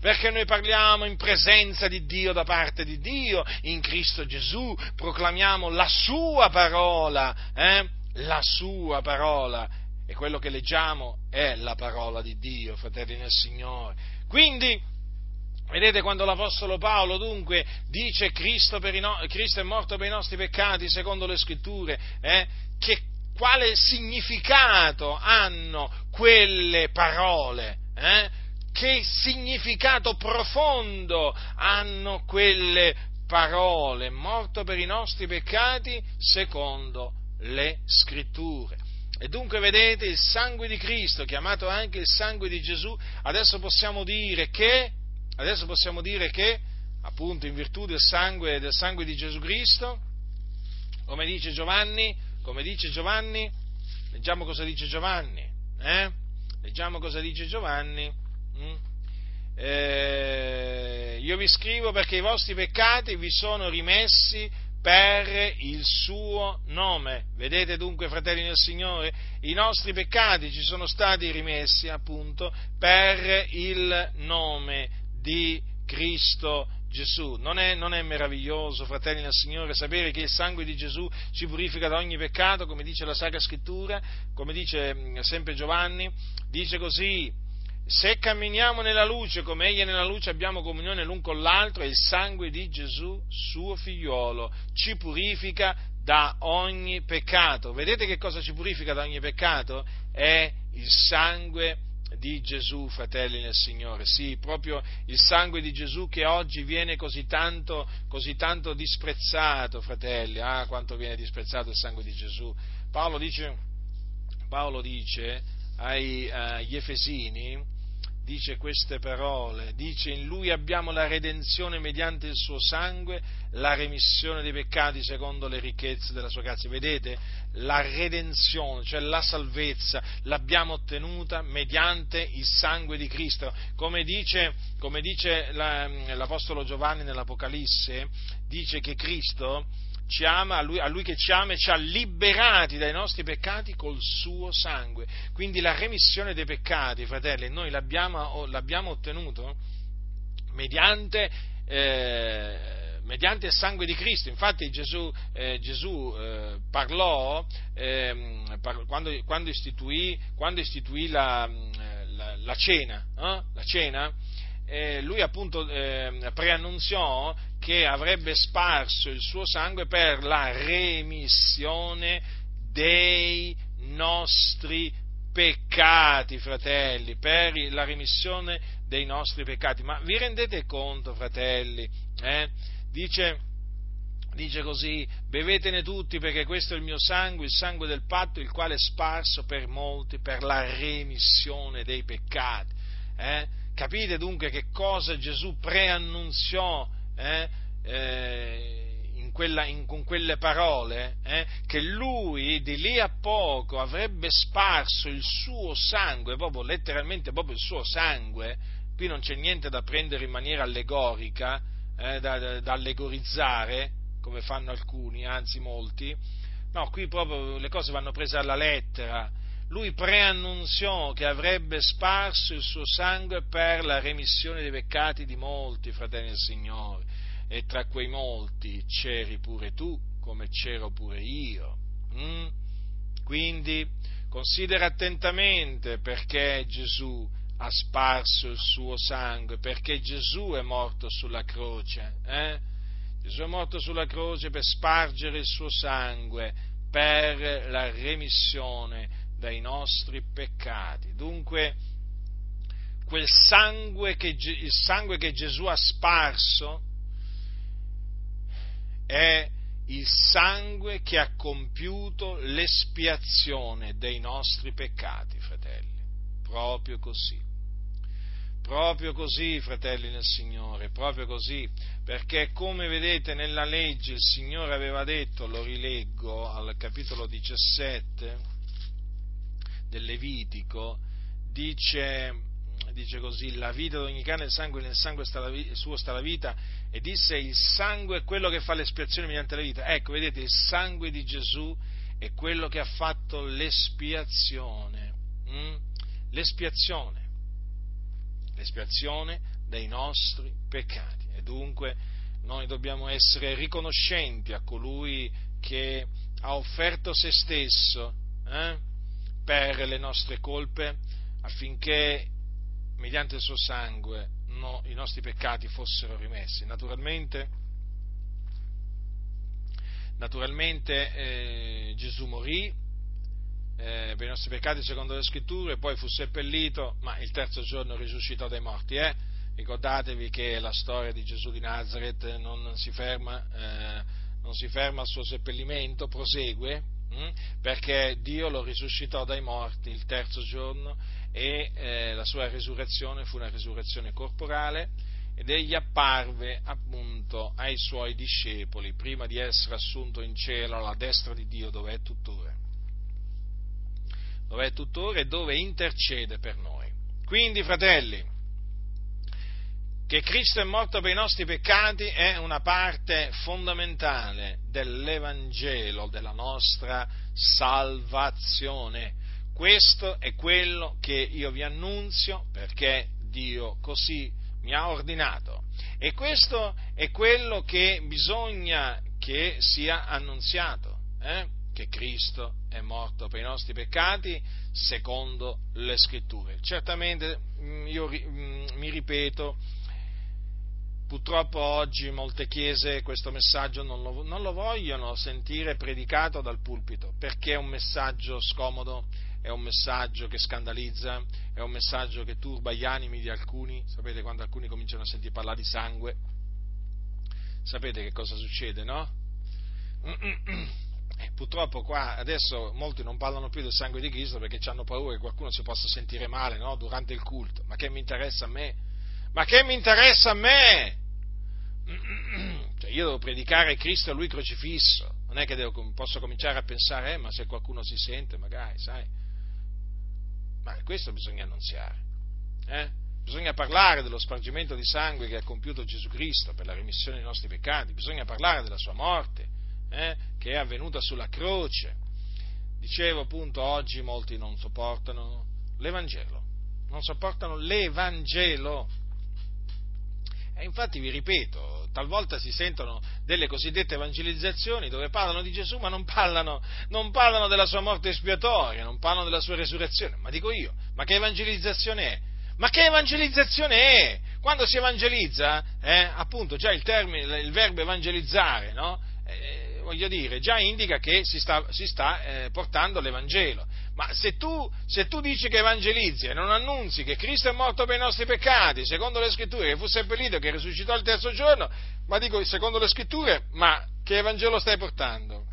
perché noi parliamo in presenza di Dio da parte di Dio, in Cristo Gesù, proclamiamo la sua parola, eh? la sua parola, e quello che leggiamo è la parola di Dio, fratelli nel Signore. Quindi, Vedete quando l'Apostolo Paolo dunque dice Cristo, no- Cristo, è morto per i nostri peccati secondo le scritture, eh? che quale significato hanno quelle parole? Eh? Che significato profondo hanno quelle parole? Morto per i nostri peccati secondo le scritture. E dunque vedete il sangue di Cristo, chiamato anche il sangue di Gesù, adesso possiamo dire che, adesso possiamo dire che appunto in virtù del sangue, del sangue di Gesù Cristo, come dice Giovanni, come dice Giovanni, leggiamo cosa dice Giovanni, eh? leggiamo cosa dice Giovanni. Mm? Eh, io vi scrivo perché i vostri peccati vi sono rimessi per il suo nome. Vedete dunque, fratelli del Signore, i nostri peccati ci sono stati rimessi appunto per il nome di Cristo Gesù. Non è, non è, meraviglioso, fratelli del Signore, sapere che il sangue di Gesù ci purifica da ogni peccato, come dice la Sacra Scrittura, come dice mm, sempre Giovanni, dice così, se camminiamo nella luce come Egli è nella luce abbiamo comunione l'un con l'altro e il sangue di Gesù, suo figliuolo, ci purifica da ogni peccato. Vedete che cosa ci purifica da ogni peccato? È il sangue di Gesù, fratelli nel Signore. Sì, proprio il sangue di Gesù che oggi viene così tanto, così tanto disprezzato, fratelli. Ah, quanto viene disprezzato il sangue di Gesù. Paolo dice, Paolo dice agli Efesini, dice queste parole, dice in lui abbiamo la redenzione mediante il suo sangue, la remissione dei peccati secondo le ricchezze della sua grazia. Vedete, la redenzione, cioè la salvezza, l'abbiamo ottenuta mediante il sangue di Cristo. Come dice, come dice la, l'Apostolo Giovanni nell'Apocalisse, dice che Cristo ci ama, a lui, a lui, che ci ama e ci ha liberati dai nostri peccati col suo sangue. Quindi la remissione dei peccati, fratelli, noi l'abbiamo, l'abbiamo ottenuto mediante, eh, mediante, il sangue di Cristo. Infatti Gesù, eh, Gesù eh, parlò ehm, par- quando, quando, istituì, quando istituì la, la, la, cena, eh, la cena eh, lui appunto eh, preannunziò che avrebbe sparso il suo sangue per la remissione dei nostri peccati, fratelli, per la remissione dei nostri peccati. Ma vi rendete conto, fratelli? Eh? Dice, dice così, bevetene tutti perché questo è il mio sangue, il sangue del patto, il quale è sparso per molti per la remissione dei peccati. Eh? Capite dunque che cosa Gesù preannunziò eh, eh, in quella, in, con quelle parole? Eh, che lui di lì a poco avrebbe sparso il suo sangue, proprio letteralmente proprio il suo sangue. Qui non c'è niente da prendere in maniera allegorica, eh, da, da, da allegorizzare, come fanno alcuni, anzi molti. No, qui proprio le cose vanno prese alla lettera lui preannunziò che avrebbe sparso il suo sangue per la remissione dei peccati di molti, fratelli del Signore, e tra quei molti c'eri pure tu, come c'ero pure io. Mm? Quindi considera attentamente perché Gesù ha sparso il suo sangue, perché Gesù è morto sulla croce. Eh? Gesù è morto sulla croce per spargere il suo sangue per la remissione dai nostri peccati. Dunque, quel sangue che, il sangue che Gesù ha sparso è il sangue che ha compiuto l'espiazione dei nostri peccati, fratelli. Proprio così. Proprio così, fratelli nel Signore, proprio così, perché come vedete nella legge il Signore aveva detto, lo rileggo al capitolo 17 del Levitico, dice, dice così, la vita di ogni cane nel sangue, nel sangue sta la, suo sta la vita, e disse il sangue è quello che fa l'espiazione mediante la vita. Ecco, vedete, il sangue di Gesù è quello che ha fatto l'espiazione. Mm? L'espiazione l'espiazione dei nostri peccati. E dunque noi dobbiamo essere riconoscenti a colui che ha offerto se stesso eh, per le nostre colpe affinché mediante il suo sangue no, i nostri peccati fossero rimessi. Naturalmente, naturalmente eh, Gesù morì eh, per i nostri peccati secondo le scritture, poi fu seppellito, ma il terzo giorno risuscitò dai morti. Eh? Ricordatevi che la storia di Gesù di Nazareth non si ferma, eh, non si ferma al suo seppellimento, prosegue? Perché Dio lo risuscitò dai morti il terzo giorno e eh, la sua risurrezione fu una risurrezione corporale ed egli apparve appunto ai suoi discepoli prima di essere assunto in cielo alla destra di Dio dove è tuttora dove è tuttora e dove intercede per noi. Quindi, fratelli, che Cristo è morto per i nostri peccati è una parte fondamentale dell'Evangelo, della nostra salvazione. Questo è quello che io vi annunzio perché Dio così mi ha ordinato. E questo è quello che bisogna che sia annunziato. Eh? che Cristo è morto per i nostri peccati secondo le scritture. Certamente mm, io mm, mi ripeto, purtroppo oggi molte chiese questo messaggio non lo, non lo vogliono sentire predicato dal pulpito perché è un messaggio scomodo, è un messaggio che scandalizza, è un messaggio che turba gli animi di alcuni. Sapete quando alcuni cominciano a sentire parlare di sangue? Sapete che cosa succede, no? Eh, purtroppo qua adesso molti non parlano più del sangue di Cristo perché hanno paura che qualcuno si possa sentire male no? durante il culto. Ma che mi interessa a me? Ma che mi interessa a me? Cioè io devo predicare Cristo e Lui crocifisso. Non è che devo, posso cominciare a pensare, eh, ma se qualcuno si sente, magari, sai. Ma questo bisogna annunziare. Eh? Bisogna parlare dello spargimento di sangue che ha compiuto Gesù Cristo per la remissione dei nostri peccati. Bisogna parlare della sua morte eh, che è avvenuta sulla croce. Dicevo appunto, oggi molti non sopportano l'Evangelo, non sopportano l'Evangelo. E infatti vi ripeto, talvolta si sentono delle cosiddette evangelizzazioni dove parlano di Gesù ma non parlano, non parlano della sua morte espiatoria, non parlano della sua resurrezione. Ma dico io, ma che evangelizzazione è? Ma che evangelizzazione è? Quando si evangelizza, eh, appunto già il, termine, il verbo evangelizzare, no? Eh, voglio dire, già indica che si sta, si sta eh, portando l'Evangelo. Ma se tu, se tu, dici che evangelizzi e non annunzi che Cristo è morto per i nostri peccati, secondo le scritture, che fu seppellito, che risuscitò il terzo giorno, ma dico secondo le scritture, ma che Evangelo stai portando?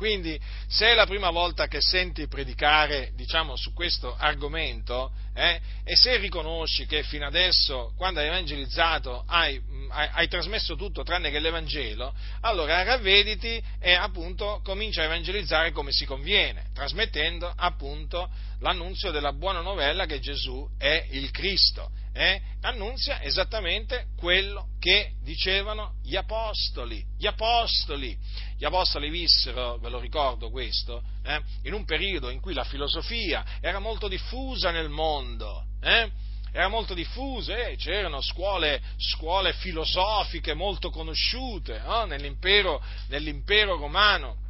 Quindi, se è la prima volta che senti predicare, diciamo, su questo argomento, eh, e se riconosci che fino adesso, quando hai evangelizzato, hai, hai, hai, trasmesso tutto tranne che l'Evangelo, allora ravvediti e appunto comincia a evangelizzare come si conviene, trasmettendo appunto l'annunzio della buona novella che Gesù è il Cristo eh, annunzia esattamente quello che dicevano gli apostoli. Gli apostoli, gli apostoli vissero, ve lo ricordo questo, eh, in un periodo in cui la filosofia era molto diffusa nel mondo. Eh, era molto diffusa, eh, c'erano scuole, scuole, filosofiche molto conosciute no? nell'impero, nell'impero romano ma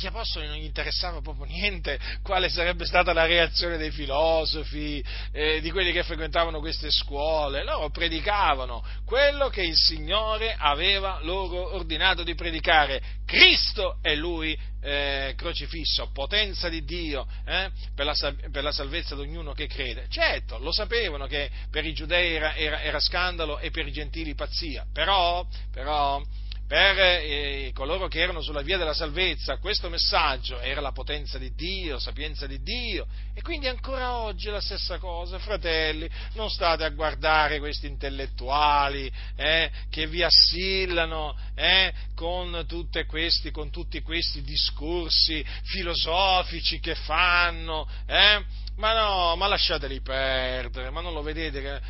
agli apostoli non gli interessava proprio niente quale sarebbe stata la reazione dei filosofi, eh, di quelli che frequentavano queste scuole. Loro predicavano quello che il Signore aveva loro ordinato di predicare. Cristo è Lui eh, crocifisso, potenza di Dio eh, per, la, per, la, salvezza di ognuno che crede. Certo, lo sapevano che per i giudei era, era, era scandalo e per i gentili pazzia, però, però per eh, coloro che erano sulla via della salvezza, questo messaggio era la potenza di Dio, sapienza di Dio, e quindi ancora oggi è la stessa cosa, fratelli, non state a guardare questi intellettuali eh, che vi assillano eh, con, questi, con, tutti questi discorsi filosofici che fanno, eh, ma no, ma lasciateli perdere, ma non lo vedete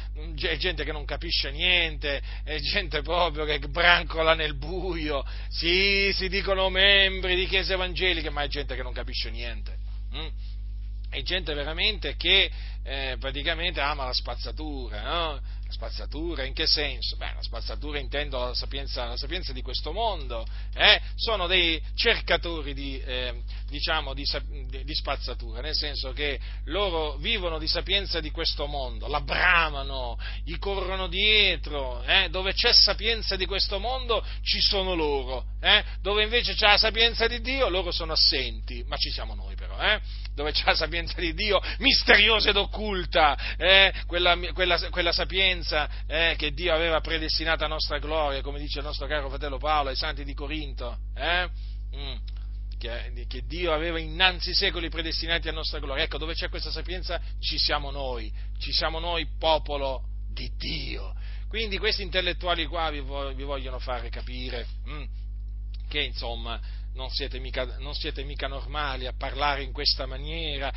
è gente che non capisce niente, è gente proprio che brancola nel buio, sì, si dicono membri di chiese evangeliche, ma è gente che non capisce niente. Hm? È gente veramente che eh, praticamente ama la spazzatura, no? La spazzatura in che senso? Beh, la spazzatura intendo la sapienza, la sapienza di questo mondo, eh? sono dei cercatori di, eh, diciamo, di, di, spazzatura, nel senso che loro vivono di sapienza di questo mondo, la bramano, gli corrono dietro, eh? dove c'è sapienza di questo mondo ci sono loro, eh? dove invece c'è la sapienza di Dio loro sono assenti, ma ci siamo noi però, eh? dove c'è la sapienza di Dio misteriosa ed occulta, eh? quella, quella, quella, sapienza eh? che Dio aveva predestinata a nostra gloria, come dice il nostro caro fratello Paolo ai santi di Corinto. Eh? Mm che, che, Dio aveva innanzi secoli predestinati a nostra gloria. Ecco, dove c'è questa sapienza ci siamo noi, ci siamo noi popolo di Dio. Quindi questi intellettuali qua vi, vi vogliono fare capire hm, che insomma non siete, mica, non siete, mica, normali a parlare in questa maniera.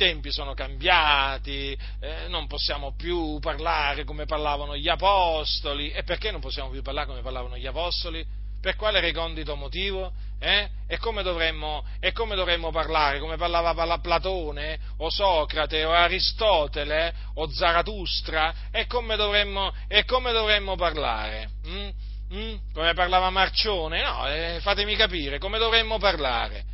Tempi sono cambiati, eh, non possiamo più parlare come parlavano gli apostoli. E perché non possiamo più parlare come parlavano gli apostoli? Per quale recondito motivo? Eh? E, come dovremmo, e, come dovremmo, parlare? Come parlava Platone, o Socrate, o Aristotele, o Zaratustra? E come dovremmo, e come dovremmo parlare? Mm? Mm? Come parlava Marcione? No, eh, fatemi capire, come dovremmo parlare?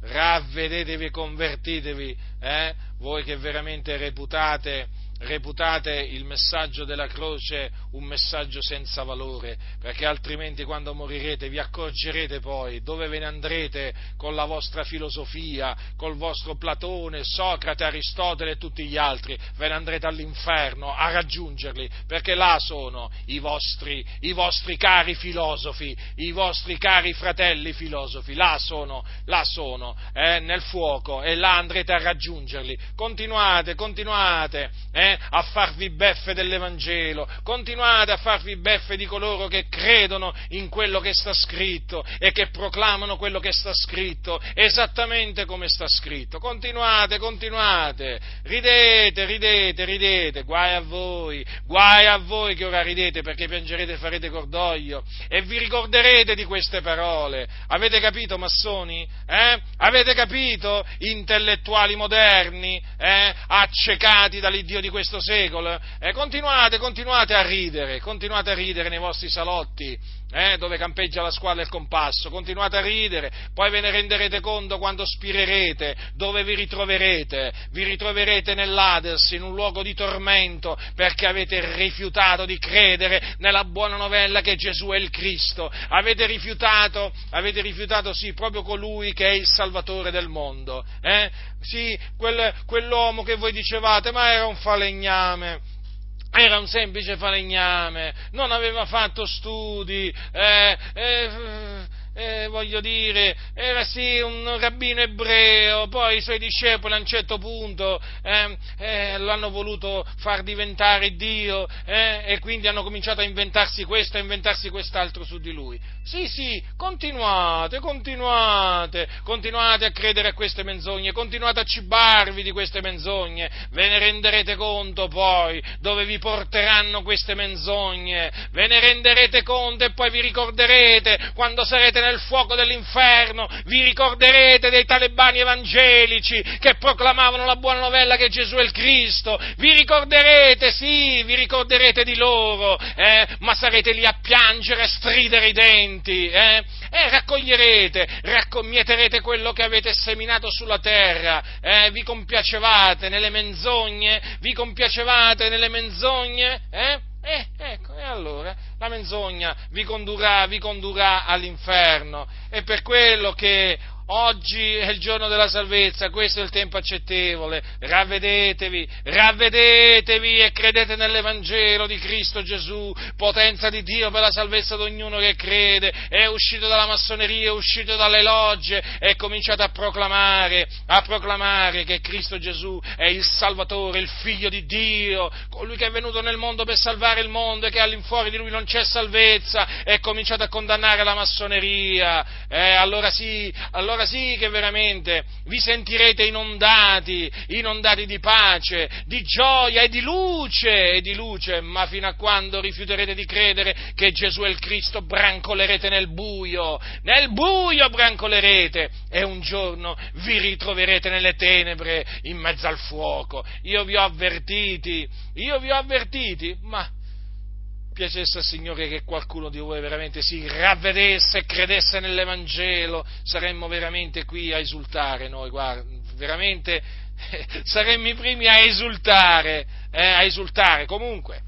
Ravvedetevi e convertitevi, eh? voi che veramente reputate reputate il messaggio della croce un messaggio senza valore, perché altrimenti quando morirete vi accorgerete poi dove ve ne andrete con la vostra filosofia, col vostro Platone, Socrate, Aristotele e tutti gli altri, ve ne andrete all'inferno a raggiungerli, perché là sono i vostri, i vostri cari filosofi, i vostri cari fratelli filosofi, là sono, là sono, eh, nel fuoco e là andrete a raggiungerli. Continuate, continuate, eh, a farvi beffe dell'Evangelo, continuate a farvi beffe di coloro che credono in quello che sta scritto e che proclamano quello che sta scritto, esattamente come sta scritto. Continuate, continuate, ridete, ridete, ridete, guai a voi, guai a voi che ora ridete perché piangerete e farete cordoglio e vi ricorderete di queste parole. Avete capito, massoni? Eh? Avete capito, intellettuali moderni, eh? accecati dall'Iddio di questo questo secolo, eh, continuate, continuate a ridere, continuate a ridere nei vostri salotti, eh, dove campeggia la squadra e il compasso, continuate a ridere, poi ve ne renderete conto quando spirerete, dove vi ritroverete, vi ritroverete nell'Ades, in un luogo di tormento, perché avete rifiutato di credere nella buona novella che Gesù è il Cristo, avete rifiutato, avete rifiutato sì, proprio colui che è il Salvatore del mondo, eh? sì, quel, quell'uomo che voi dicevate, ma era un falegname, era un semplice falegname, non aveva fatto studi, eh, eh, eh, voglio dire, era sì un rabbino ebreo, poi i suoi discepoli a un certo punto eh, eh, l'hanno voluto far diventare Dio eh, e quindi hanno cominciato a inventarsi questo, a inventarsi quest'altro su di lui. Sì, sì, continuate, continuate, continuate a credere a queste menzogne, continuate a cibarvi di queste menzogne, ve ne renderete conto poi dove vi porteranno queste menzogne, ve ne renderete conto e poi vi ricorderete quando sarete nel fuoco dell'inferno, vi ricorderete dei talebani evangelici che proclamavano la buona novella che Gesù è il Cristo, vi ricorderete, sì, vi ricorderete di loro, eh, ma sarete lì a piangere, a stridere i denti sementi, eh? E raccoglierete, raccomieterete quello che avete seminato sulla terra, eh? Vi compiacevate nelle menzogne? Vi compiacevate nelle menzogne? Eh? Eh, ecco, allora, la menzogna vi condurrà, vi condurrà all'inferno. È per quello che Oggi è il giorno della salvezza, questo è il tempo accettevole. Ravvedetevi, ravvedetevi e credete nell'Evangelo di Cristo Gesù, potenza di Dio per la salvezza di ognuno che crede. È uscito dalla massoneria, è uscito dalle logge e cominciate a proclamare, a proclamare che Cristo Gesù è il Salvatore, il Figlio di Dio, colui che è venuto nel mondo per salvare il mondo e che all'infuori di lui non c'è salvezza e cominciate a condannare la massoneria. Eh, allora sì, allora sì che veramente vi sentirete inondati, inondati di pace, di gioia e di luce, e di luce, ma fino a quando rifiuterete di credere che Gesù è il Cristo, brancolerete nel buio, nel buio brancolerete e un giorno vi ritroverete nelle tenebre in mezzo al fuoco. Io vi ho avvertiti, io vi ho avvertiti, ma piacesse al Signore che qualcuno di voi veramente si ravvedesse e credesse nell'Evangelo, saremmo veramente qui a esultare noi, guarda, veramente saremmo i primi a esultare, eh, a esultare. Comunque,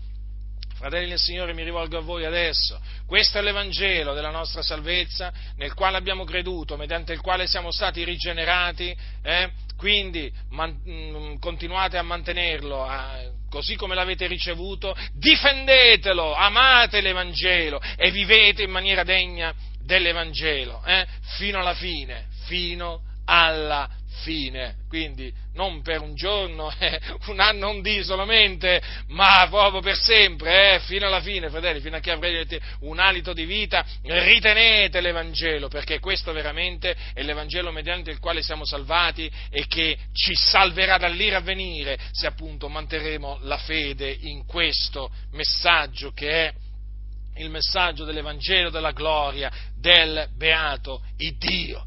fratelli del Signore, mi rivolgo a voi adesso. Questo è l'Evangelo della nostra salvezza, nel quale abbiamo creduto, mediante il quale siamo stati rigenerati, eh? quindi man, mm, continuate a mantenerlo. A, così come l'avete ricevuto, difendetelo, amate l'Evangelo e vivete in maniera degna dell'Evangelo, eh? fino alla fine, fino alla fine. Quindi non per un giorno, eh, un anno, un dì solamente, ma proprio per sempre, eh, fino alla fine, fratelli, fino a che avrete un alito di vita, ritenete l'Evangelo, perché questo veramente è l'Evangelo mediante il quale siamo salvati e che ci salverà dall'ira a venire se appunto manterremo la fede in questo messaggio che è il messaggio dell'Evangelo della gloria del beato Iddio.